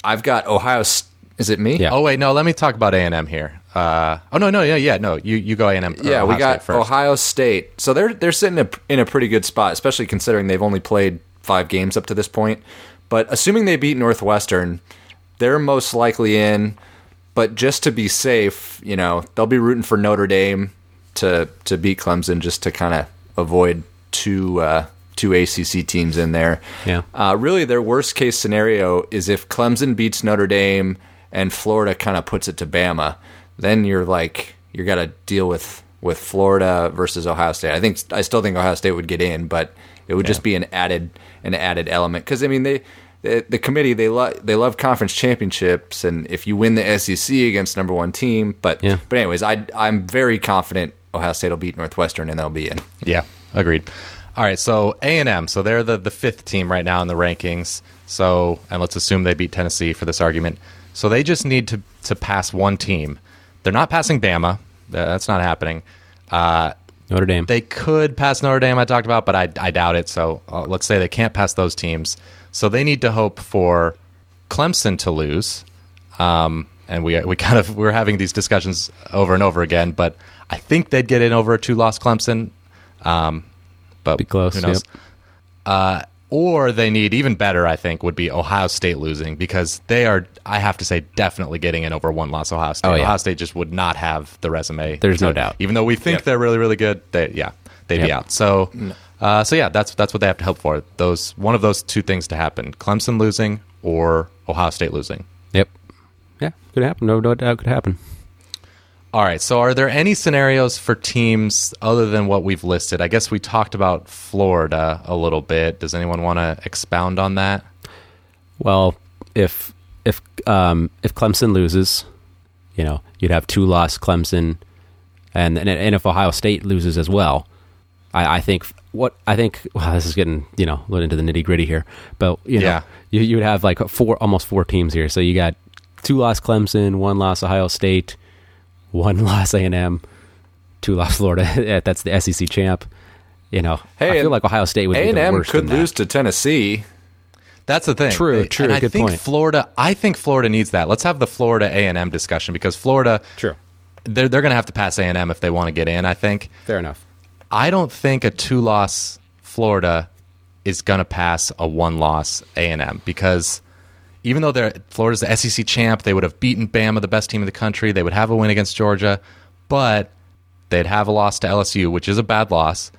I've got Ohio. S- Is it me? Yeah. Oh wait, no. Let me talk about A and M here. Uh, oh no, no, yeah, yeah, no. You you go A and M. Yeah, we got Ohio State. So they're they're sitting in a, in a pretty good spot, especially considering they've only played five games up to this point. But assuming they beat Northwestern, they're most likely in. But just to be safe, you know, they'll be rooting for Notre Dame to to beat Clemson, just to kind of avoid two uh, two ACC teams in there. Yeah. Uh, really, their worst case scenario is if Clemson beats Notre Dame and Florida kind of puts it to Bama. Then you're like you got to deal with with Florida versus Ohio State. I think I still think Ohio State would get in, but it would just be an added an added element because I mean they. The, the committee they love they love conference championships and if you win the SEC against number one team but Yeah. but anyways I I'm very confident Ohio State will beat Northwestern and they'll be in Yeah, agreed. All right, so A and M. So they're the the fifth team right now in the rankings. So and let's assume they beat Tennessee for this argument. So they just need to to pass one team. They're not passing Bama. That's not happening. Uh, Notre Dame. they could pass Notre Dame, I talked about, but I, I doubt it. So uh, let's say they can't pass those teams. So they need to hope for Clemson to lose. Um, and we we kind of we're having these discussions over and over again, but I think they'd get in over a two loss Clemson. Um, but Be close, Who knows? yep. Uh, or they need even better. I think would be Ohio State losing because they are. I have to say, definitely getting in over one loss Ohio State. Oh, yeah. Ohio State just would not have the resume. There's no doubt. Even though we think Yep. they're really really good, they yeah they'd be out. So uh, so yeah, that's that's what they have to hope for. Those one of those two things to happen: Clemson losing or Ohio State losing. Yep. Yeah, could happen. No, no doubt could happen. All right. So, are there any scenarios for teams other than what we've listed? I guess we talked about Florida a little bit. Does anyone want to expound on that? Well, if if um, if Clemson loses, you know, you'd have two loss Clemson, and and, and if Ohio State loses as well, I, I think what I think. Well, this is getting you know a little into the nitty gritty here, but you know, Yeah. you you would have like four almost four teams here. So you got two loss Clemson, one loss Ohio State, one loss A and M, two loss Florida. Eh, that's the SEC champ. You know, Hey, I feel like Ohio State would A be and the M worst could in that. lose to Tennessee. That's the thing. True, eh, true, And I good think point. Florida. I think Florida needs that. Let's have the Florida A and M discussion because Florida. True. They're they're going to have to pass A and M if they want to get in. I think. Fair enough. I don't think a two loss Florida is going to pass a one loss A and M because even though they're Florida's the SEC champ, they would have beaten Bama, the best team in the country. They would have a win against Georgia, but they'd have a loss to LSU, which is a bad loss,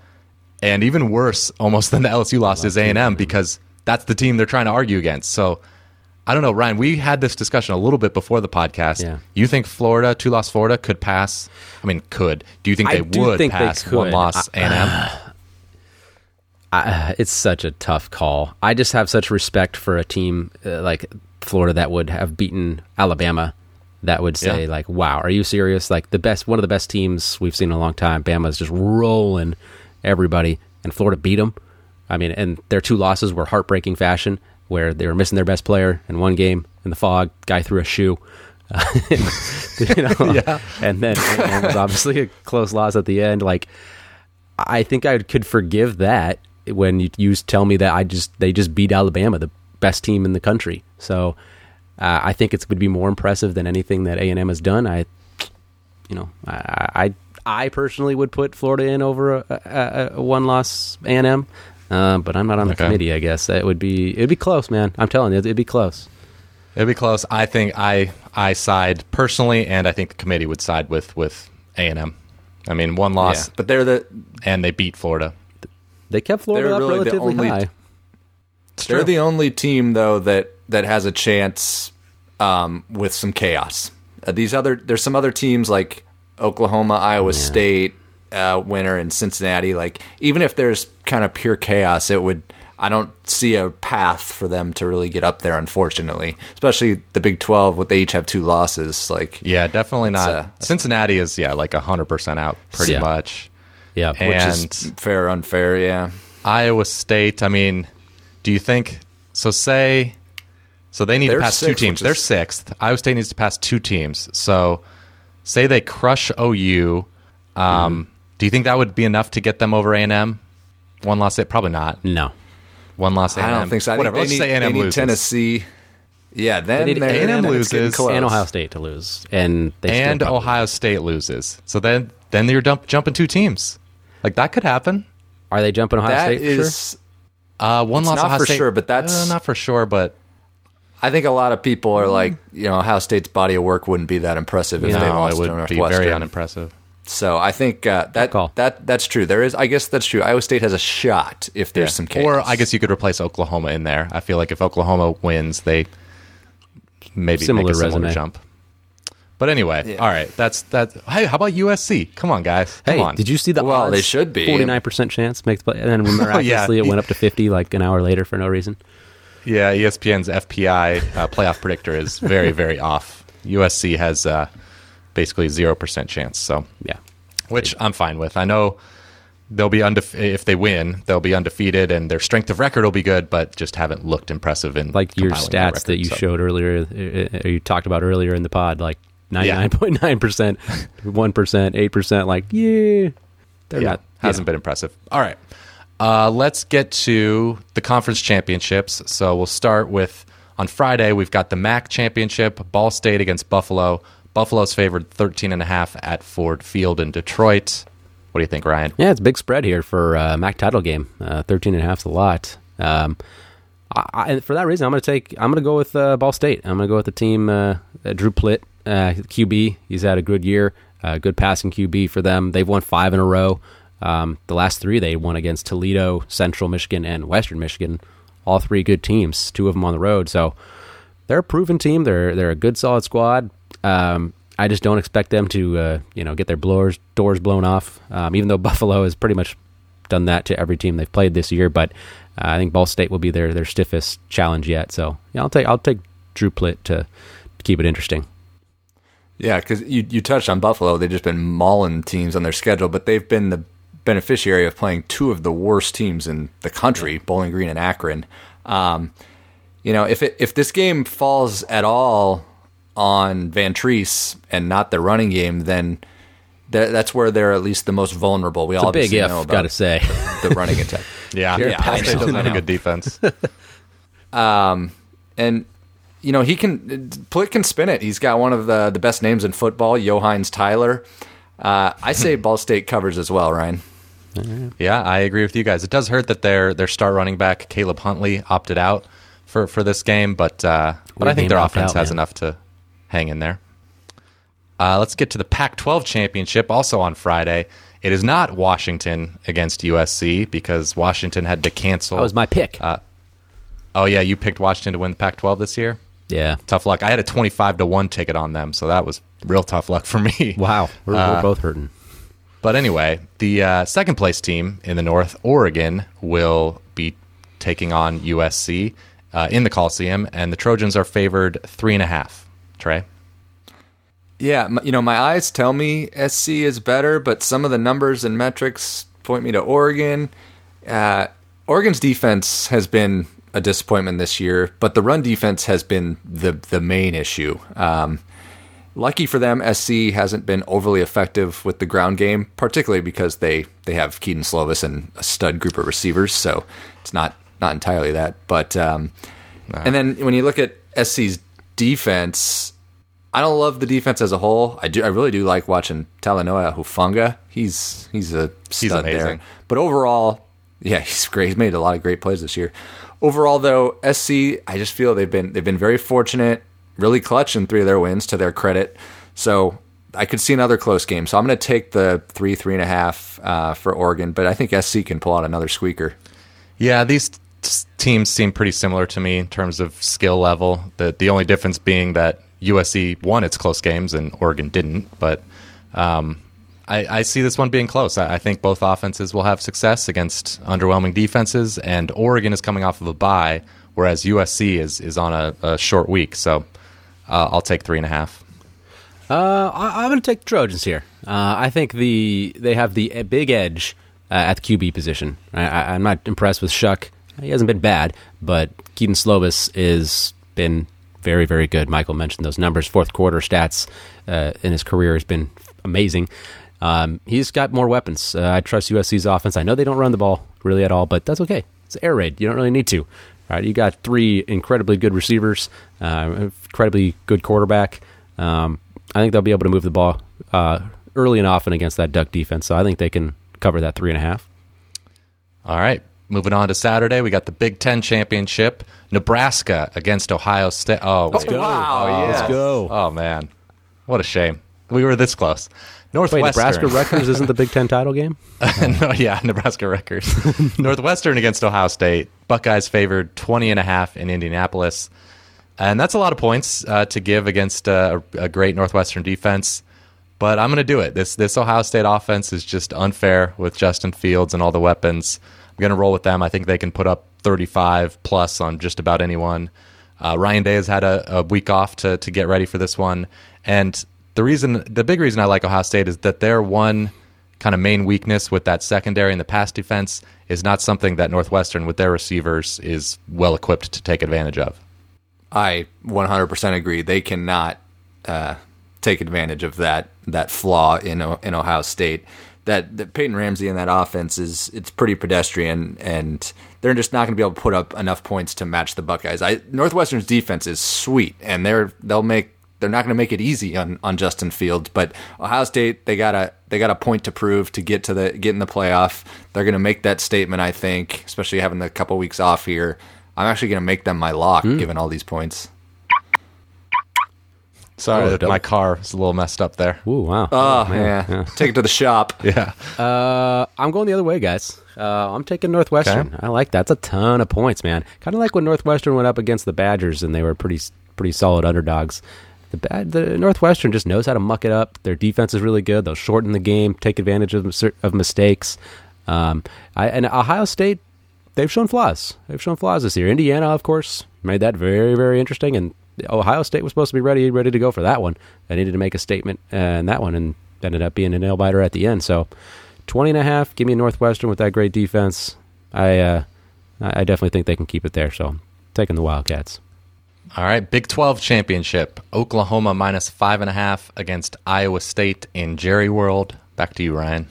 and even worse, almost than the LSU loss is A and M because that's the team they're trying to argue against. So. I don't know, Ryan. We had this discussion a little bit before the podcast. Yeah. You think Florida, two loss Florida, could pass? I mean, could. Do you think they do would think they pass one could. loss A and M? Uh, I, it's such a tough call. I just have such respect for a team uh, like Florida that would have beaten Alabama. That would say Yeah. like, "Wow, are you serious?" Like the best, one of the best teams we've seen in a long time. Bama's just rolling everybody, and Florida beat them. I mean, and their two losses were heartbreaking fashion, where they were missing their best player in one game in the fog. Guy threw a shoe. you know, Yeah. and then it was obviously a close loss at the end. Like, I think I could forgive that when you, you tell me that I just they just beat Alabama, the best team in the country. So uh, I think it would be more impressive than anything that A and M has done. I, you know, I I, I personally would put Florida in over a, a, a one loss A and M, uh, but I'm not on the Okay. committee. I guess it would be it'd be close, man. I'm telling you, it'd be close. It'd be close. I think I I side personally, and I think the committee would side with with A and M. I mean, one loss, Yeah, but they're the and they beat Florida. They kept Florida They're up really the relatively only- high. they're the only team though that that has a chance um, with some chaos. Uh, these other there's some other teams like Oklahoma, Iowa State, uh, winner, and Cincinnati. Like even if there's kind of pure chaos, it would. I don't see a path for them to really get up there. Unfortunately, especially the Big Twelve, what they each have two losses. Like Yeah, definitely not. uh, Cincinnati is yeah like hundred percent out, pretty Yeah. much. Yeah, And- which is fair or unfair. Yeah, Iowa State. I mean, do you think so? Say so they need They're to pass two teams. which They're sixth. Iowa State needs to pass two teams. So say they crush OU. Um, Mm-hmm. Do you think that would be enough to get them over A and M? One loss, it probably not. no. One loss. A&M. I don't think so. I Whatever. think Let's they say A&M they need loses. Tennessee. Yeah, then They need A&M then it's getting loses. and Ohio State to lose, and they and Ohio State loses. So then, then you're dump, jumping two teams. Like that could happen. Are they jumping Ohio That State? for sure? Uh, one It's loss. not for State- sure, but that's- uh, not for sure. But I think a lot of people are like, you know, Ohio State's body of work wouldn't be that impressive if they lost it to would be Northwestern. very unimpressive. so I think uh, that that that's true. There is, I guess that's true. Iowa State has a shot if there's some chaos. Or I guess you could replace Oklahoma in there. I feel like if Oklahoma wins, they maybe Similar make a similar resume. jump. But anyway, Yeah. all right. That's that. Hey, how about USC? Come on, guys. Come Hey, on. did you see the Well, odds? they should be. forty nine percent chance makes play, and then miraculously it went up to fifty like an hour later for no reason. Yeah, ESPN's FPI uh, playoff predictor is very, very off. USC has uh, basically zero percent chance. So, Yeah, which I'm fine with. I know they'll be undefe- if they win, they'll be undefeated, and their strength of record will be good, but just haven't looked impressive in like your compiling their stats that you so. showed earlier, uh, uh, you talked about earlier in the pod. Like 99.9%, 1%, 8%. Like, yeah, they're yeah, not. hasn't been impressive. All right. Uh, let's get to the conference championships. So we'll start with on Friday, we've got the MAC championship, Ball State against Buffalo. Buffalo's favored 13 and a half at Ford Field in Detroit. What do you think, Ryan? Yeah, it's a big spread here for uh, MAC title game. Uh, 13 and a half is a lot. Um, I, I, for that reason, I'm going to take. I'm going to go with uh, Ball State. I'm going to go with the team. Uh, Drew Plitt, uh, QB. He's had a good year. Uh, good passing QB for them. They've won five in a row. Um, the last three they won against Toledo, Central Michigan, and Western Michigan. All three good teams. Two of them on the road. So they're a proven team. They're they're a good solid squad. Um, I just don't expect them to uh, you know get their blowers doors blown off. Um, even though Buffalo has pretty much done that to every team they've played this year, but uh, I think Ball State will be their their stiffest challenge yet. So yeah, I'll take I'll take Drew Plitt to, to keep it interesting. Yeah, because you you touched on Buffalo. They've just been mauling teams on their schedule, but they've been the beneficiary of playing two of the worst teams in the country, yeah. Bowling Green and Akron. Um, you know, if it, if this game falls at all on Vantrease and not the running game, then th- that's where they're at least the most vulnerable. We it's all big if, got to say the running attack. yeah, yeah, yeah State doesn't have a good defense. um, and you know he can Plitt can spin it. He's got one of the the best names in football, Yo'Heinz Tyler. Uh, I say Ball State covers as well, Ryan. Yeah, I agree with you guys. It does hurt that their their star running back Caleb Huntley opted out for, for this game, but uh, but I think their offense out, has enough to hang in there. Uh, let's get to the Pac 12 championship, also on Friday. It is not Washington against USC because Washington had to cancel. That was my pick. Uh, oh, yeah, you picked Washington to win the Pac 12 this year? Yeah. Tough luck. I had a 25 to 1 ticket on them, so that was real tough luck for me. Wow. We're, uh, we're both hurting. But anyway, the uh, second place team in the North, Oregon, will be taking on USC uh, in the Coliseum, and the Trojans are favored three and a half. Trey? Yeah, you know, my eyes tell me SC is better, but some of the numbers and metrics point me to Oregon. Uh, Oregon's defense has been a disappointment this year, but the run defense has been the the main issue. Um, lucky for them, SC hasn't been overly effective with the ground game, particularly because they they have Kedon Slovis and a stud group of receivers. So it's not not entirely that, but um, nah. and then when you look at SC's defense, I don't love the defense as a whole. I do. I really do like watching Talanoa Hufanga. He's he's a stud he's there. But overall, yeah, he's great. He's made a lot of great plays this year. Overall, though, SC, I just feel they've been they've been very fortunate, really clutch in three of their wins to their credit. So I could see another close game. So I'm going to take the three three and a half uh, for Oregon, but I think SC can pull out another squeaker. Yeah, these teams seem pretty similar to me in terms of skill level. The the only difference being that USC won its close games and Oregon didn't. But um, I, I, see this one being close. I, I, think both offenses will have success against underwhelming defenses, and Oregon is coming off of a bye, whereas USC is is on a, a short week. So uh, I'll take three and a half. Uh, I, am going to take the Trojans here. Uh, I think the they have the big edge uh, at the QB position. I, am not impressed with Shough. He hasn't been bad, but Kedon Slovis has been very, very good. Michael mentioned those numbers. Fourth quarter stats uh, in his career has been amazing. Um, he's got more weapons. Uh, I trust USC's offense. I know they don't run the ball really at all, but that's okay. It's an air raid. You don't really need to. All right, you got three incredibly good receivers, uh, incredibly good quarterback. Um, I think they'll be able to move the ball uh, early and often against that Duck defense. So I think they can cover that three and a half. All right. Moving on to Saturday, we got the Big Ten Championship. Nebraska against Ohio State. Oh, let's go! Wow, oh, yes. let's go! Oh man, what a shame. We were this close. Northwestern. Wait, Nebraska Rutgers isn't the Big Ten title game? no, yeah, Nebraska Rutgers. Northwestern against Ohio State. Buckeyes favored 20 and a half in Indianapolis. And that's a lot of points uh, to give against uh, a great Northwestern defense. But I'm going to do it. This this Ohio State offense is just unfair with Justin Fields and all the weapons. I'm going to roll with them. I think they can put up 35 plus on just about anyone. Uh, Ryan Day has had a, a, week off to to get ready for this one, and the reason, the big reason I like Ohio State is that their one kind of main weakness with that secondary and the pass defense is not something that Northwestern with their receivers is well equipped to take advantage of. I 100% agree. They cannot uh, take advantage of that that flaw in in Ohio State. That, that Peyton Ramsey and that offense is it's pretty pedestrian, and they're just not going to be able to put up enough points to match the Buckeyes. I, Northwestern's defense is sweet, and they're they'll make they're not going to make it easy on, on Justin Fields, but Ohio State they got a they got a point to prove to get to the get in the playoff. They're going to make that statement, I think, especially having a couple weeks off here. I'm actually going to make them my lock, given all these points. Sorry, Oh, my car is a little messed up there. Ooh, wow. Oh, man. yeah. take it to the shop. Yeah. Uh, I'm going the other way, guys. Uh, I'm taking Northwestern. Okay. I like that. That's a ton of points, man. Kind of like when Northwestern went up against the Badgers and they were pretty pretty solid underdogs. The bad the Northwestern just knows how to muck it up. Their defense is really good. They'll shorten the game, take advantage of of mistakes. Um, I, and Ohio State, they've shown flaws. They've shown flaws this year. Indiana, of course, made that very very interesting. And Ohio State was supposed to be ready ready to go for that one. They needed to make a statement and that one, and ended up being a nail biter at the end. So. 20 and a half. Give me Northwestern with that great defense. I uh, I I definitely think they can keep it there. So taking the Wildcats. All right, Big 12 championship. Oklahoma minus five and a half against Iowa State in Jerry World. Back to you, Ryan.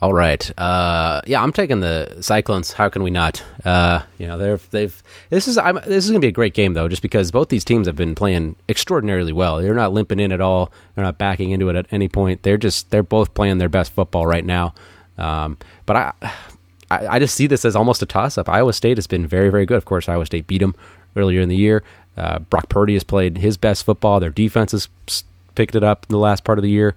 All right. Uh, yeah, I'm taking the Cyclones. How can we not? Uh, you know, they're they've this is I'm, this is going to be a great game though, just because both these teams have been playing extraordinarily well. They're not limping in at all. They're not backing into it at any point. They're just they're both playing their best football right now. Um, but I, I I just see this as almost a toss up. Iowa State has been very very good. Of course, Iowa State beat them earlier in the year. Uh, Brock Purdy has played his best football. Their defense has picked it up in the last part of the year.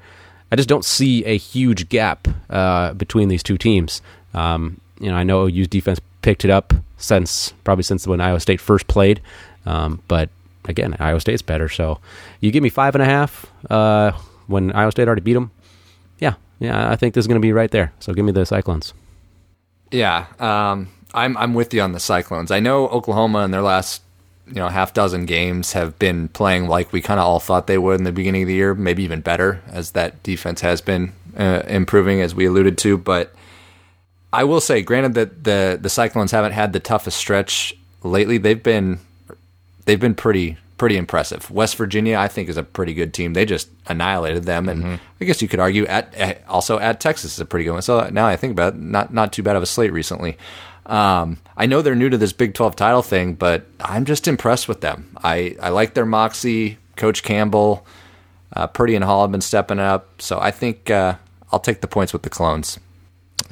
I just don't see a huge gap uh, between these two teams. Um, you know, I know OU's defense picked it up since probably since when Iowa State first played, um, but again, Iowa State's better. So you give me five and a half uh, when Iowa State already beat them. Yeah, yeah, I think this is going to be right there. So give me the Cyclones. Yeah, um, I'm I'm with you on the Cyclones. I know Oklahoma in their last you know half dozen games have been playing like we kind of all thought they would in the beginning of the year, maybe even better as that defense has been uh, improving as we alluded to. But I will say, granted that the the Cyclones haven't had the toughest stretch lately, they've been they've been pretty pretty impressive. West Virginia, I think, is a pretty good team. They just annihilated them, and I guess you could argue at also at Texas is a pretty good one. So now I think about it, not not too bad of a slate recently. Um, I know they're new to this Big Twelve title thing, but I'm just impressed with them. I I like their moxie. Coach Campbell, uh, Purdy and Hall have been stepping up, so I think uh, I'll take the points with the clones.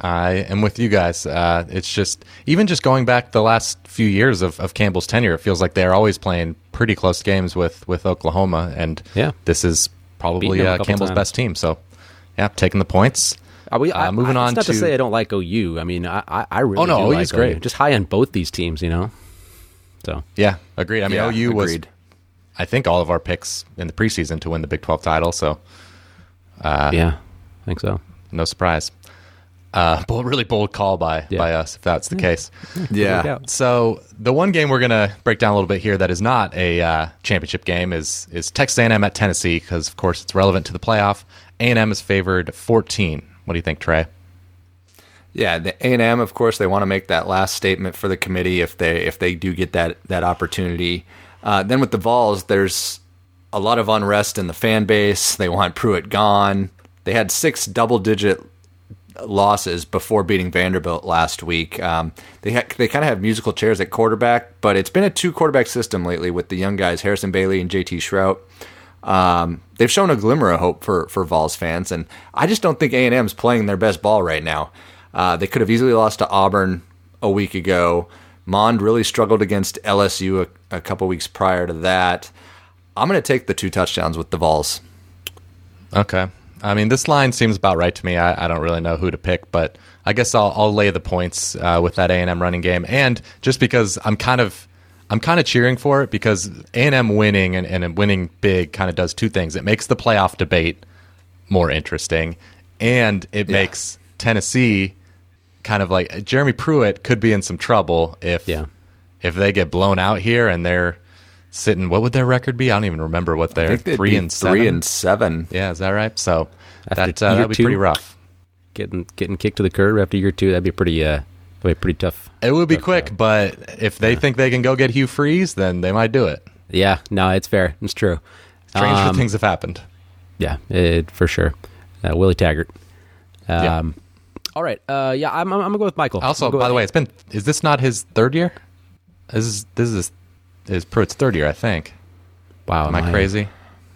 I am with you guys. Uh, it's just even just going back the last few years of, of Campbell's tenure, it feels like they're always playing pretty close games with, with Oklahoma, and Yeah. this is probably Beating them a uh, Campbell's times. best team. So, yeah, taking the points. Are we, Uh, moving I, on not to, to- say I don't like OU. I mean, I I, I really Oh, no, do OU like is great. OU. Just high on both these teams, you know. So Yeah, agreed. I mean, Yeah, OU was, agreed. I think, all of our picks in the preseason to win the Big 12 title. So, Uh, yeah, I think so. no surprise. Uh, bold, really bold call by Yeah. by us if that's the case. Yeah. So the one game we're gonna break down a little bit here that is not a uh, championship game is is Texas A&M at Tennessee because of course it's relevant to the playoff. A&M is favored 14. What do you think, Trey? Yeah, the A and M, of course, they want to make that last statement for the committee if they if they do get that that opportunity. Uh, then with the Vols, there's a lot of unrest in the fan base. They want Pruitt gone. They had six double digit losses before beating Vanderbilt last week. Um, they ha- they kind of have musical chairs at quarterback, but it's been a two quarterback system lately with the young guys Harrison Bailey and JT Shrout. Um, they've shown a glimmer of hope for for Vols fans, and I just don't think A and M's playing their best ball right now. Uh, they could have easily lost to Auburn a week ago. Mond really struggled against LSU a, a couple weeks prior to that. I'm going to take the two touchdowns with the Vols. Okay. I mean, this line seems about right to me. I, I don't really know who to pick, but I guess I'll, I'll lay the points uh, with that A and M running game, and just because I'm kind of I'm kind of cheering for it because A and M winning and, and winning big kind of does two things. It makes the playoff debate more interesting, and it makes Tennessee kind of like Jeremy Pruitt could be in some trouble if Yeah. if they get blown out here and they're sitting. What would their record be? I don't even remember what I they're three and seven. three and seven. Yeah, is that right? So After that uh, that'd be two? pretty rough. Getting getting kicked to the curb after year two, that'd be pretty uh, that'd be pretty tough. It would be quick, but if they think they can go get Hugh Freeze, then they might do it. Yeah, no, it's fair. It's true. Stranger Um, things have happened. Yeah, it, for sure. Uh, Willie Taggart. Um, Yeah. All right. Uh, yeah, I'm, I'm, I'm gonna go with Michael. Also, go by the way, it's been is this not his third year? This is this is is Pruitt's third year, I think. wow, Am I crazy?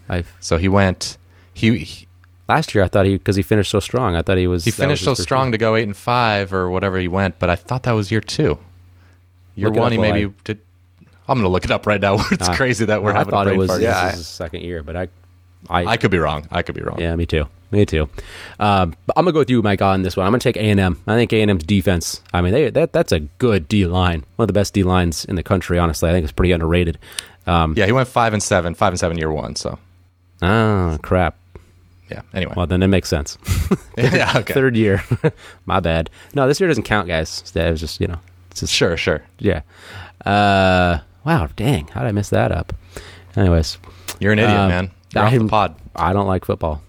I So he went. He he, last year I thought he because he finished so strong. I thought he was he finished was so strong year. to go eight and five or whatever he went, but I thought that was year two. Year Look one, he maybe I- did. I'm gonna look it up right now. it's Ah, crazy that we're I having thought a it was fart. this Yeah, is his second year, but I, I, I could be wrong. I could be wrong. yeah, me too, me too. Um, but I'm gonna go with you, Mike, on this one. I'm gonna take A&M. I think A and M's defense. I mean, they that that's a good D line, one of the best D lines in the country. Honestly, I think it's pretty underrated. Um, Yeah, he went five and seven, five and seven year one. So ah, crap. yeah. Anyway, Well, then it makes sense. yeah. Okay. Third year, my bad. No, this year doesn't count, guys. That was just you know, just Sure, sure. yeah. Uh, wow, dang, how did I mess that up? Anyways, You're an idiot, Um, man. You're off the pod. I don't like football.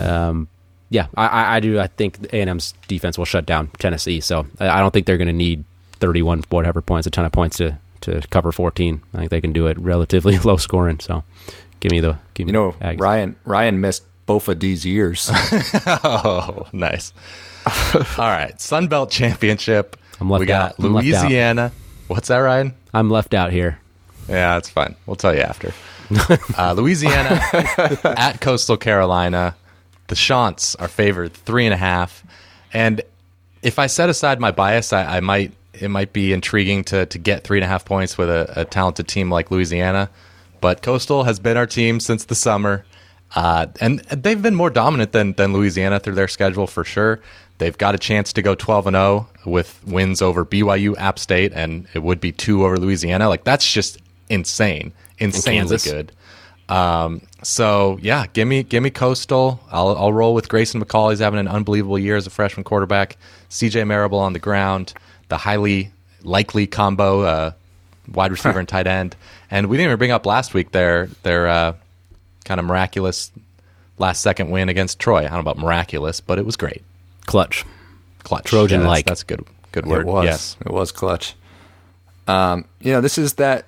Um, yeah, I, I, I do. I think A and M's defense will shut down Tennessee. So I, I don't think they're going to need 31 whatever points, a ton of points to to cover 14. I think they can do it relatively low scoring. So give me the give me You know, Aggies. Ryan Ryan missed both of these years. Oh, nice. All right, Sun Belt Championship. I'm left we got out. I'm left out. Louisiana. What's that, Ryan? I'm left out here. Yeah, that's fine. We'll tell you after. uh, Louisiana at Coastal Carolina. The Chants are favored three and a half. And if I set aside my bias, I, I might it might be intriguing to to get three and a half points with a, a talented team like Louisiana. But Coastal has been our team since the summer. Uh, and they've been more dominant than, than Louisiana through their schedule for sure. They've got a chance to go 12 and 0 with wins over BYU, App State, and it would be two over Louisiana. Like that's just insane, insanely Kansas. good. Um, so yeah, give me give me Coastal. I'll I'll roll with Grayson McCall. He's having an unbelievable year as a freshman quarterback. CJ Marable on the ground, the Heiligh Likely combo, uh, wide receiver and tight end. And we didn't even bring up last week their their uh, kind of miraculous last second win against Troy. I don't know about miraculous, but it was great. Clutch. Clutch. Trojan-like. that's, that's a good good word. It was. Yes. It was clutch. Um, you know, this is that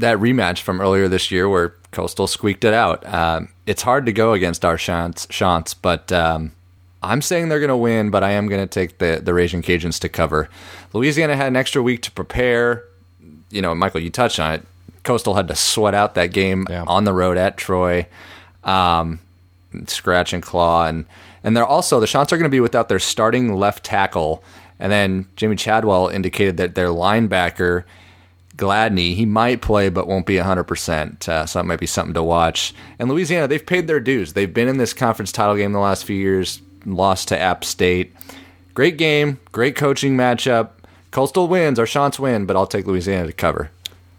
that rematch from earlier this year where Coastal squeaked it out. Um, it's hard to go against our Chants, Chants but um, I'm saying they're going to win, but I am going to take the, the Raging Cajuns to cover. Louisiana had an extra week to prepare. You know, Michael, you touched on it. Coastal had to sweat out that game Yeah. on the road at Troy. Um, scratch and claw and and they're also the Chants are going to be without their starting left tackle and then Jamey Chadwell indicated that their linebacker Gladney he might play but won't be 100% uh, so that might be something to watch and Louisiana they've paid their dues they've been in this conference title game the last few years lost to App State great game great coaching matchup Coastal wins our Chants win but I'll take Louisiana to cover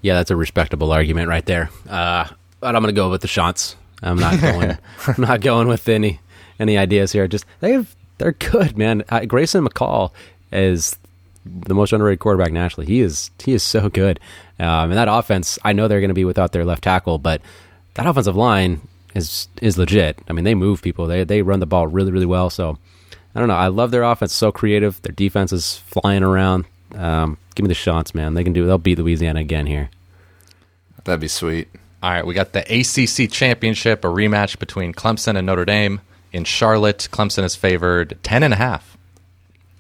Yeah, that's a respectable argument right there. Uh, but I'm going to go with the Chants. I'm not going. I'm not going with any any ideas here. Just they have they're good, man. Uh, Grayson McCall is the most underrated quarterback nationally. He is he is so good. Um, and that offense, I know they're going to be without their left tackle, but that offensive line is is legit. I mean, they move people. They they run the ball really really well. So I don't know. I love their offense. So creative. Their defense is flying around. Um, give me the shots, man. They can do. They'll beat Louisiana again here. that'd be sweet All right, we got the ACC championship, a rematch between Clemson and Notre Dame in Charlotte. Clemson is favored ten and a half.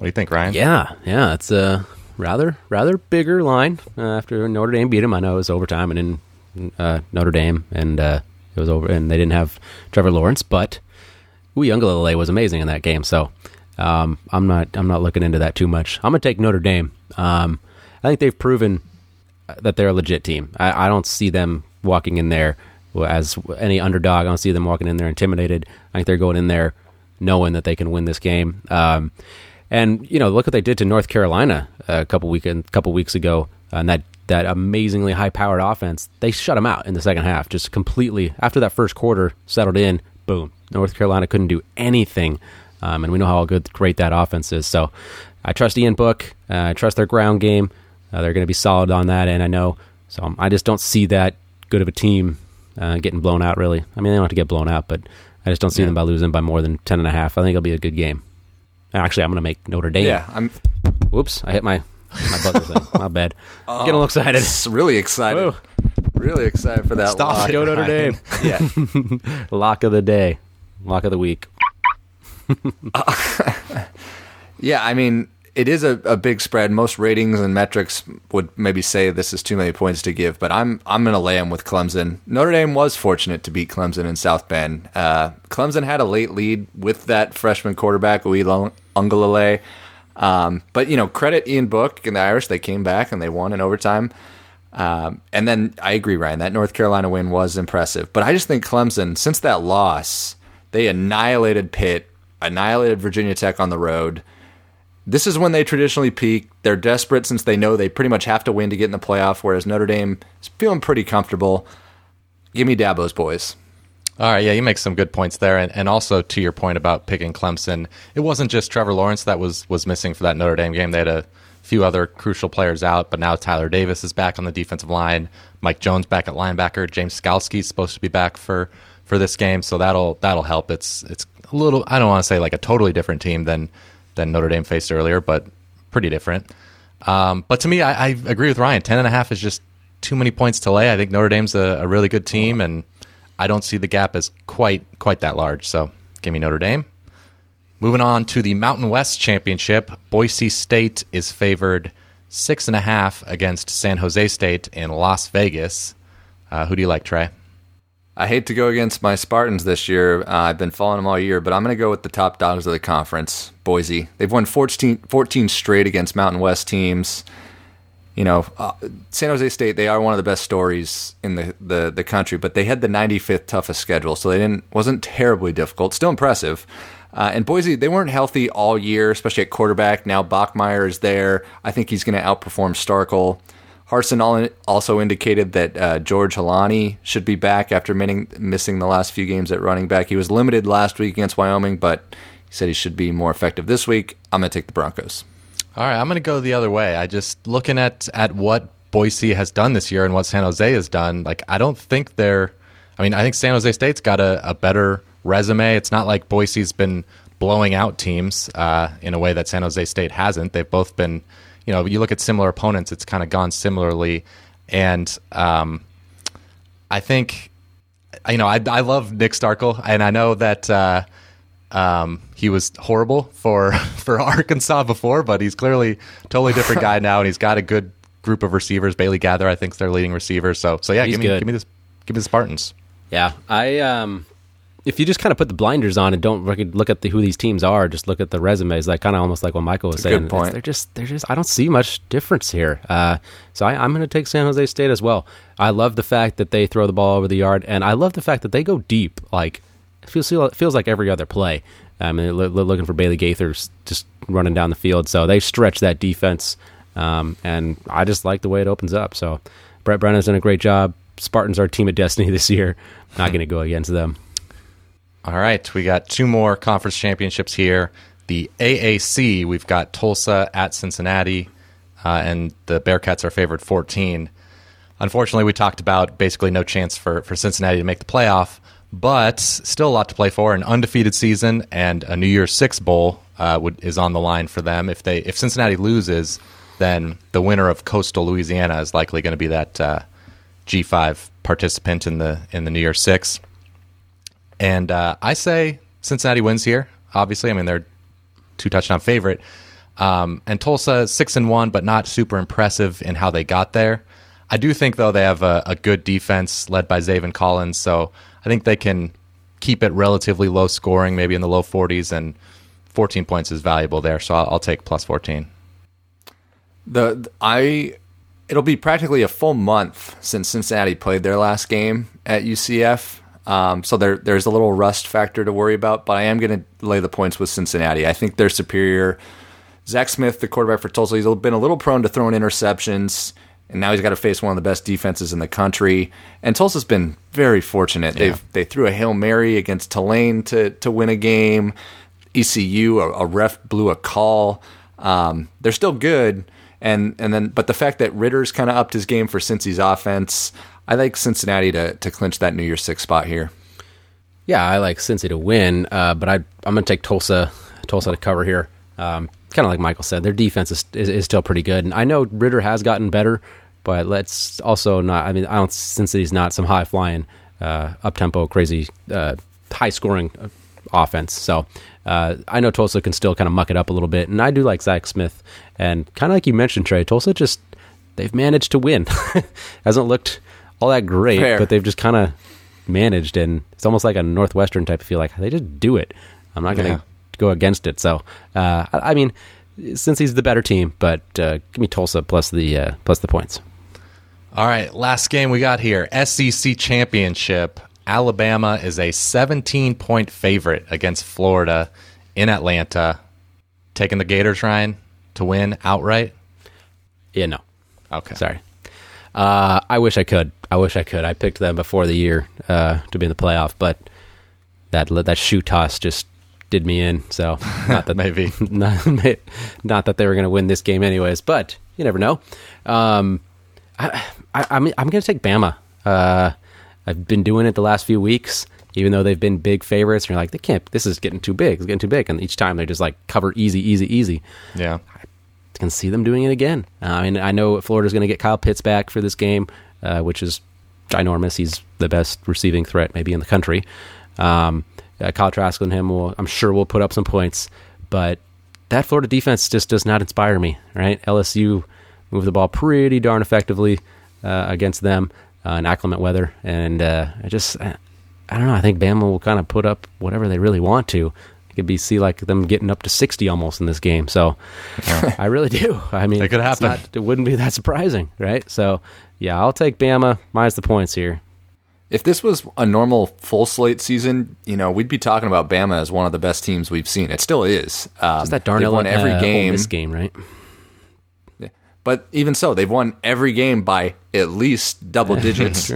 What do you think, Ryan? Yeah, yeah, it's a rather rather bigger line uh, after Notre Dame beat him. I know it was overtime and in uh, Notre Dame, and uh, it was over, and they didn't have Trevor Lawrence, but Uiagalelei was amazing in that game. So um, I'm not I'm not looking into that too much. I'm gonna take Notre Dame. Um, I think they've proven that they're a legit team. I, I don't see them walking in there as any underdog. I don't see them walking in there intimidated. I think they're going in there knowing that they can win this game. Um, and you know, look what they did to North Carolina a couple weekend, couple weeks ago, and that that amazingly high powered offense. They shut them out in the second half, just completely. After that first quarter settled in, boom, North Carolina couldn't do anything. Um, and we know how good, great that offense is. So I trust Ian Book. Uh, I trust their ground game. Uh, they're going to be solid on that, and I know. So um, I just don't see that good of a team uh, getting blown out. Really, I mean they don't have to get blown out, but I just don't see them by losing by more than ten and a half. I think it'll be a good game. Actually, I'm going to make Notre Dame. yeah I'm Whoops, I hit my my buzzer thing. My bad. Oh, Getting a little excited. s- really excited Whoa. really excited for that Stop lock. it. Go Notre Dame. yeah Lock of the day. lock of the week. Yeah, I mean, it is a, a big spread. Most ratings and metrics would maybe say this is too many points to give, but I'm I'm going to lay them with Clemson. Notre Dame was fortunate to beat Clemson in South Bend. Uh, Clemson had a late lead with that freshman quarterback, Uiagalelei. Um, but you know, credit Ian Book and the Irish. They came back and they won in overtime. Um, and then I agree, Ryan. That North Carolina win was impressive, but I just think Clemson, since that loss, they annihilated Pitt, annihilated Virginia Tech on the road. This is when they traditionally peak. They're desperate since they know they pretty much have to win to get in the playoff, whereas Notre Dame is feeling pretty comfortable. Give me Dabo's boys. All right, yeah, you make some good points there, and, and also to your point about picking Clemson, it wasn't just Trevor Lawrence that was was missing for that Notre Dame game. They had a few other crucial players out, but now Tyler Davis is back on the defensive line, Mike Jones back at linebacker, James Skalski is supposed to be back for for this game, so that'll that'll help. It's it's a little I don't want to say like a totally different team than than Notre Dame faced earlier, but pretty different. Um, but to me, I, I, agree with Ryan. Ten and a half is just too many points to lay. I think Notre Dame's a, a really good team, and I don't see the gap as quite quite that large. So give me Notre Dame. Moving on to the Mountain West Championship, Boise State is favored six and a half against San Jose State in Las Vegas. Uh, who do you like, Trey? I hate to go against my Spartans this year. Uh, I've been following them all year, but I'm going to go with the top dogs of the conference, Boise. They've won 14, 14 straight against Mountain West teams. You know, uh, San Jose State, they are one of the best stories in the, the, the country, but they had the 95th toughest schedule, so they didn't wasn't terribly difficult. Still impressive. Uh, and Boise, they weren't healthy all year, especially at quarterback. Now Bachmeier is there. I think he's going to outperform Starkel. Harsin also indicated that uh, George Holani should be back after missing the last few games at running back. He was limited last week against Wyoming, but he said he should be more effective this week. I'm going to take the Broncos. All right, I'm going to go the other way. I just looking at at what Boise has done this year and what San Jose has done. Like, I don't think they're. I mean, I think San Jose State's got a, a better resume. It's not like Boise's been blowing out teams uh, in a way that San Jose State hasn't. They've both been, you know, you look at similar opponents, it's kind of gone similarly. And um, I think, you know, I, I love Nick Starkel, and I know that. Uh, um, he was horrible for for Arkansas before, but he's clearly a totally different guy now, and he's got a good group of receivers. Bailey Gaither, I think, is their leading receiver. So, so yeah, he's give me good. give me this, give me the Spartans. Yeah, I um, if you just kind of put the blinders on and don't look at the, who these teams are, just look at the resumes, like kind of almost like what Michael was saying. They're just, they're just. I don't see much difference here. Uh, so I, am going to take San Jose State as well. I love the fact that they throw the ball over the yard, and I love the fact that they go deep. Like it feels it feels like every other play. I mean, looking for Bailey Gaithers just running down the field, so they stretch that defense, um, and I just like the way it opens up. So Brent Brennan's done a great job. Spartans are team of destiny this year. Not going to go against them. All right, we got two more conference championships here. The AAC, we've got Tulsa at Cincinnati, uh, and the Bearcats are favored 14. Unfortunately, we talked about basically no chance for, for Cincinnati to make the playoff, but still a lot to play for. An undefeated season and a New Year's Six bowl uh, would, is on the line for them. If they if Cincinnati loses, then the winner of Coastal Louisiana is likely going to be that uh, G5 participant in the in the New Year's Six. And uh, I say Cincinnati wins here. Obviously, I mean they're two touchdown favorite. Um, and Tulsa six and one, but not super impressive in how they got there. I do think though they have a, a good defense led by Zaven Collins, so I think they can keep it relatively low scoring, maybe in the low 40s, and 14 points is valuable there. So I'll, I'll take plus 14. The I it'll be practically a full month since Cincinnati played their last game at UCF. Um, so there, there's a little rust factor to worry about, but I am going to lay the points with Cincinnati. I think they're superior. Zach Smith, the quarterback for Tulsa, he's been a little prone to throwing interceptions, and now he's got to face one of the best defenses in the country. And Tulsa's been very fortunate. Yeah. They they threw a hail mary against Tulane to to win a game. ECU, a, a ref blew a call. Um, they're still good, and and then but the fact that Ridder's kind of upped his game for Cincy's offense. I like Cincinnati to, to clinch that New Year's Six spot here. Yeah, I like Cincy to win, uh, but I, I'm going to take Tulsa Tulsa to cover here. Um, kind of like Michael said, their defense is, is, is still pretty good, and I know Ridder has gotten better, but let's also not. I mean, I don't Cincinnati's not some high flying, uh, up tempo, crazy, uh, high scoring offense. So uh, I know Tulsa can still kind of muck it up a little bit, and I do like Zach Smith. And kind of like you mentioned, Trey, Tulsa just they've managed to win. Hasn't looked all that great, Fair. but they've just kind of managed, and it's almost like a Northwestern type of feel. Like they just do it. I'm not going to Yeah. go against it. So uh, I, I mean, since he's the better team, but uh, give me Tulsa plus the uh, plus the points. All right, last game we got here SEC Championship. Alabama is a 17 point favorite against Florida in Atlanta. Taking the Gators, Ryan, to win outright. Yeah, no. Okay. Sorry. Uh, I wish I could. I wish I could. I picked them before the year uh, to be in the playoff, but that that shoe toss just did me in. So not that Maybe. not, not that they were going to win this game anyways, but you never know. Um, I, I, I'm I'm going to take Bama. Uh, I've been doing it the last few weeks, even though they've been big favorites. And you're like, they can't. This is getting too big. It's getting too big, and each time they just like cover easy, easy, easy Yeah. Can see them doing it again. Uh, I mean, I know Florida's going to get Kyle Pitts back for this game, uh, which is ginormous. He's the best receiving threat maybe in the country. Um, uh, Kyle Trask and him will, I'm sure, will put up some points, but that Florida defense just does not inspire me. Right? LSU move the ball pretty darn effectively uh, against them uh, in acclimate weather, and uh, I just. I don't know. I think Bama will kind of put up whatever they really want to. Could be see like them getting up to sixty almost in this game. So I really do. I mean, It could happen. not- it wouldn't be that surprising, right? So yeah, I'll take Bama minus the points here. If this was a normal full slate season, you know, we'd be talking about Bama as one of the best teams we've seen. It still is. Um, It's that darn won every uh, game, Miss game, right? but even so, they've won every game by at least double digits.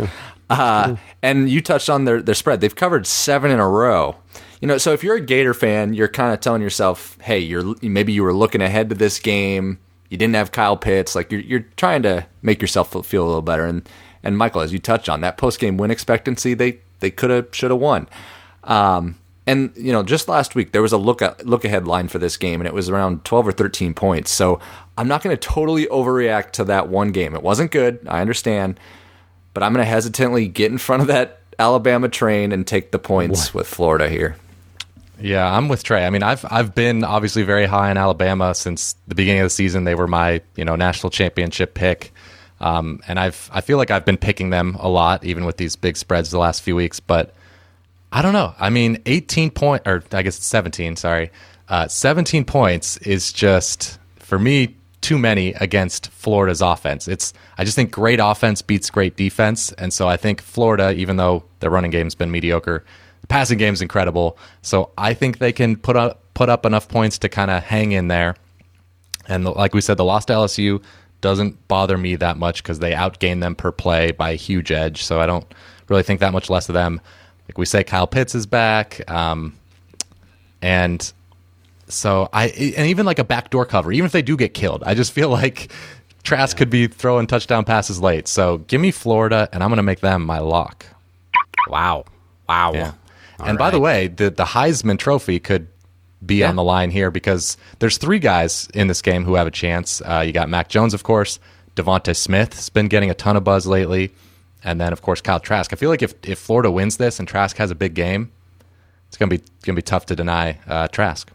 uh, and you touched on their their spread; they've covered seven in a row. You know, so if you're a Gator fan, you're kind of telling yourself, "Hey, you're maybe you were looking ahead to this game. You didn't have Kyle Pitts. Like you're you're trying to make yourself feel- a little better." And and Michael, as you touched on that post game win expectancy, they they could have should have won. Um, and you know, just last week there was a look at, look ahead line for this game, and it was around twelve or thirteen points. So I'm not going to totally overreact to that one game. It wasn't good, I understand, but I'm going to hesitantly get in front of that Alabama train and take the points with Florida here. Yeah, I'm with Trey. I mean, I've I've been obviously very high in Alabama since the beginning of the season. They were my you know national championship pick, um, and I've I feel like I've been picking them a lot, even with these big spreads the last few weeks. But I don't know. I mean, 18 point or I guess it's 17. Sorry, uh, 17 points is just for me too many against Florida's offense. It's I just think great offense beats great defense, and so I think Florida, even though their running game's been mediocre, the passing game's incredible. So I think they can put up put up enough points to kind of hang in there. And like we said, the loss to LSU doesn't bother me that much because they outgain them per play by a huge edge. So I don't really think that much less of them. Like we say, Kyle Pitts is back, um, and so I and even like a backdoor cover, even if they do get killed, I just feel like Trask could be throwing touchdown passes late. So give me Florida, and I'm going to make them my lock. Wow, wow. Yeah. All and by the way, the the Heisman Trophy could be Yeah. on the line here because there's three guys in this game who have a chance. Uh, you got Mac Jones, of course. Devonta Smith's been getting a ton of buzz lately, and then of course Kyle Trask. I feel like if if Florida wins this and Trask has a big game, it's gonna be gonna be tough to deny uh, Trask.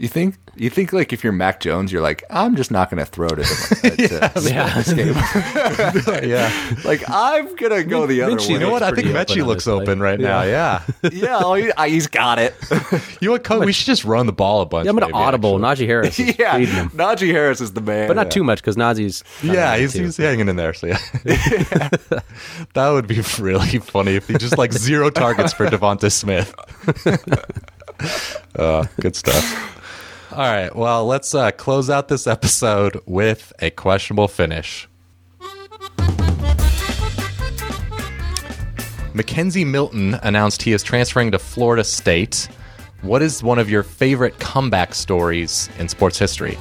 You think you think like if you're Mac Jones, you're like, I'm just not going to throw to, to, to Yeah. this game. yeah, like I'm gonna go the other Minchie, way. you know what? I think open Mechie looks this play. open right now. Yeah, yeah, oh, he, he's got it. you know what? Co- we should just run the ball a bunch. Yeah, I'm going to maybe, audible. actually. Najee Harris is yeah, him, Najee Harris is the man, but not too much because Najee's Yeah, he's, he's hanging in there. So yeah, that would be really funny if he just like zero targets for Devonta Smith. uh, good stuff. All right, well, let's uh, close out this episode with a questionable finish. McKenzie Milton announced he is transferring to Florida State. What is one of your favorite comeback stories in sports history?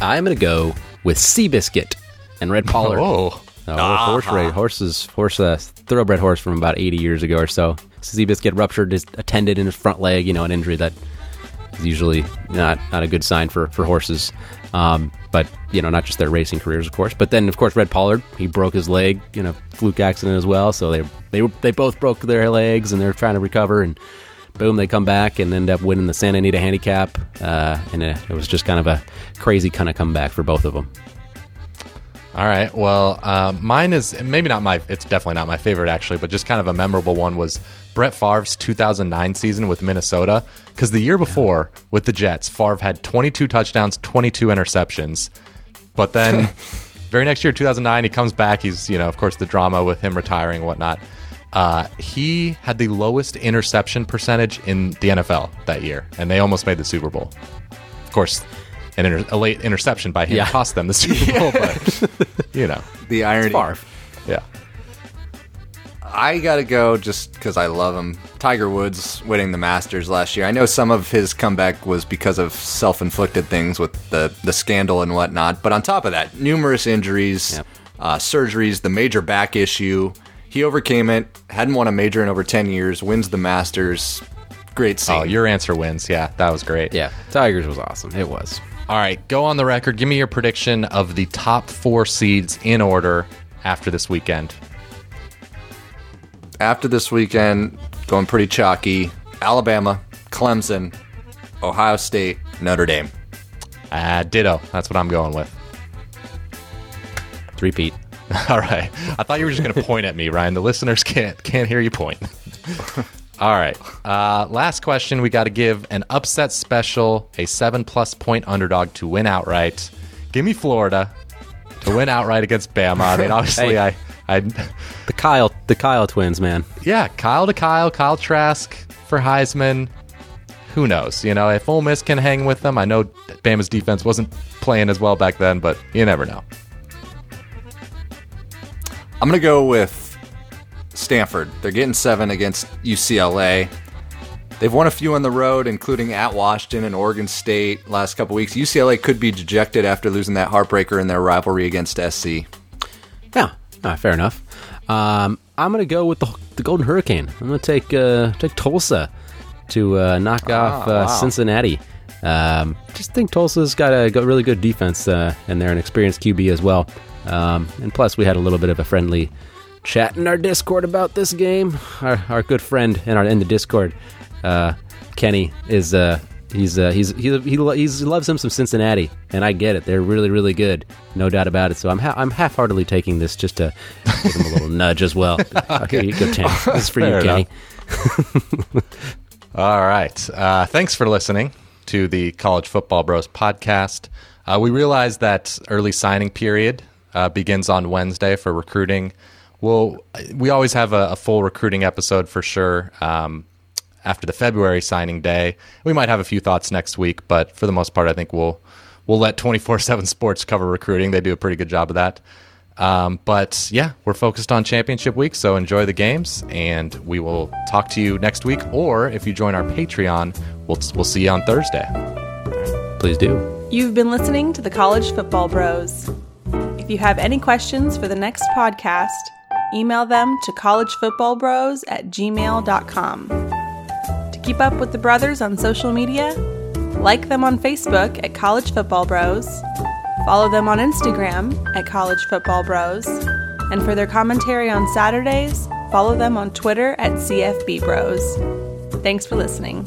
I'm going to go with Seabiscuit and Red Pollard. Oh, No, horse race, horses, horse, uh, thoroughbred horse from about 80 years ago or so. Seabiscuit ruptured his a tendon in his front leg, you know, an injury that is usually not not a good sign for for horses. Um, but you know, not just their racing careers, of course. But then, of course, Red Pollard, he broke his leg in a fluke accident as well. So they they they both broke their legs and they're trying to recover. And boom, they come back and end up winning the Santa Anita Handicap, uh, and it, it, was just kind of a crazy kind of comeback for both of them. All right. Well, uh, mine is maybe not my. It's definitely not my favorite actually, but just kind of a memorable one was Brett Favre's 2009 season with Minnesota. Because the year before with the Jets, Favre had 22 touchdowns, 22 interceptions, but then. very next year, 2009, he comes back. He's, you know, of course, the drama with him retiring and whatnot. Uh, he had the lowest interception percentage in the NFL that year, and they almost made the Super Bowl. Of course, an inter- a late interception by him yeah. cost them the Super Bowl, but you know the irony. Yeah. I gotta go just because I love him. Tiger Woods winning the Masters last year. I know some of his comeback was because of self-inflicted things with the the scandal and whatnot, but on top of that, numerous injuries, yep. uh, surgeries, the major back issue. He overcame it. Hadn't won a major in over ten years. Wins the Masters. Great scene. Oh, your answer wins. Yeah, that was great. Yeah, Tigers was awesome. It was. All right, go on the record. Give me your prediction of the top four seeds in order after this weekend. After this weekend, going pretty chalky. Alabama, Clemson, Ohio State, Notre Dame. Uh, ditto. That's what I'm going with. Three Pete. All right. I thought you were just going to point at me, Ryan. The listeners can't can't hear you point. All right. Uh, last question. We got to give an upset special, a seven plus point underdog to win outright. Give me Florida to win outright against Bama. I mean, obviously, hey, I, I, the Kyle, the Kyle twins, man. Yeah, Kyle to Kyle, Kyle Trask for Heisman. Who knows? You know, if Ole Miss can hang with them, I know Bama's defense wasn't playing as well back then, but you never know. I'm gonna go with Stanford. They're getting seven against UCLA. They've won a few on the road, including at Washington and Oregon State last couple weeks. UCLA could be dejected after losing that heartbreaker in their rivalry against SC. Yeah, fair enough. Um, I'm going to go with the, the, Golden Hurricane. I'm going to take uh, take Tulsa to uh, knock ah, off uh, wow. Cincinnati. Um, just think Tulsa's got a got really good defense, uh, and they're an experienced QB as well. Um, and plus, we had a little bit of a friendly chat in our Discord about this game. Our, our good friend in our in the Discord, uh, Kenny, is uh, he's uh, he's he, he, he loves him some Cincinnati, and I get it. They're really really good, no doubt about it. So I'm ha- I'm half heartedly taking this just to give him a little nudge as well. okay. You go, Tim. This is for Fair you, Kenny. All right. Uh, thanks for listening to the College Football Bros podcast. Uh, we realize that early signing period uh, begins on Wednesday for recruiting well, we always have a, a full recruiting episode for sure um, after the February signing day. We might have a few thoughts next week, but for the most part, I think we'll we'll let twenty four seven Sports cover recruiting. They do a pretty good job of that. Um, but yeah, we're focused on championship week, so enjoy the games, and we will talk to you next week. Or if you join our Patreon, we'll we'll see you on Thursday. Please do. You've been listening to the College Football Bros. If you have any questions for the next podcast email them to collegefootballbros at gmail.com. To keep up with the brothers on social media, like them on Facebook at College Football Bros, follow them on Instagram at College Football Bros, and for their commentary on Saturdays, follow them on Twitter at CFB Bros. Thanks for listening.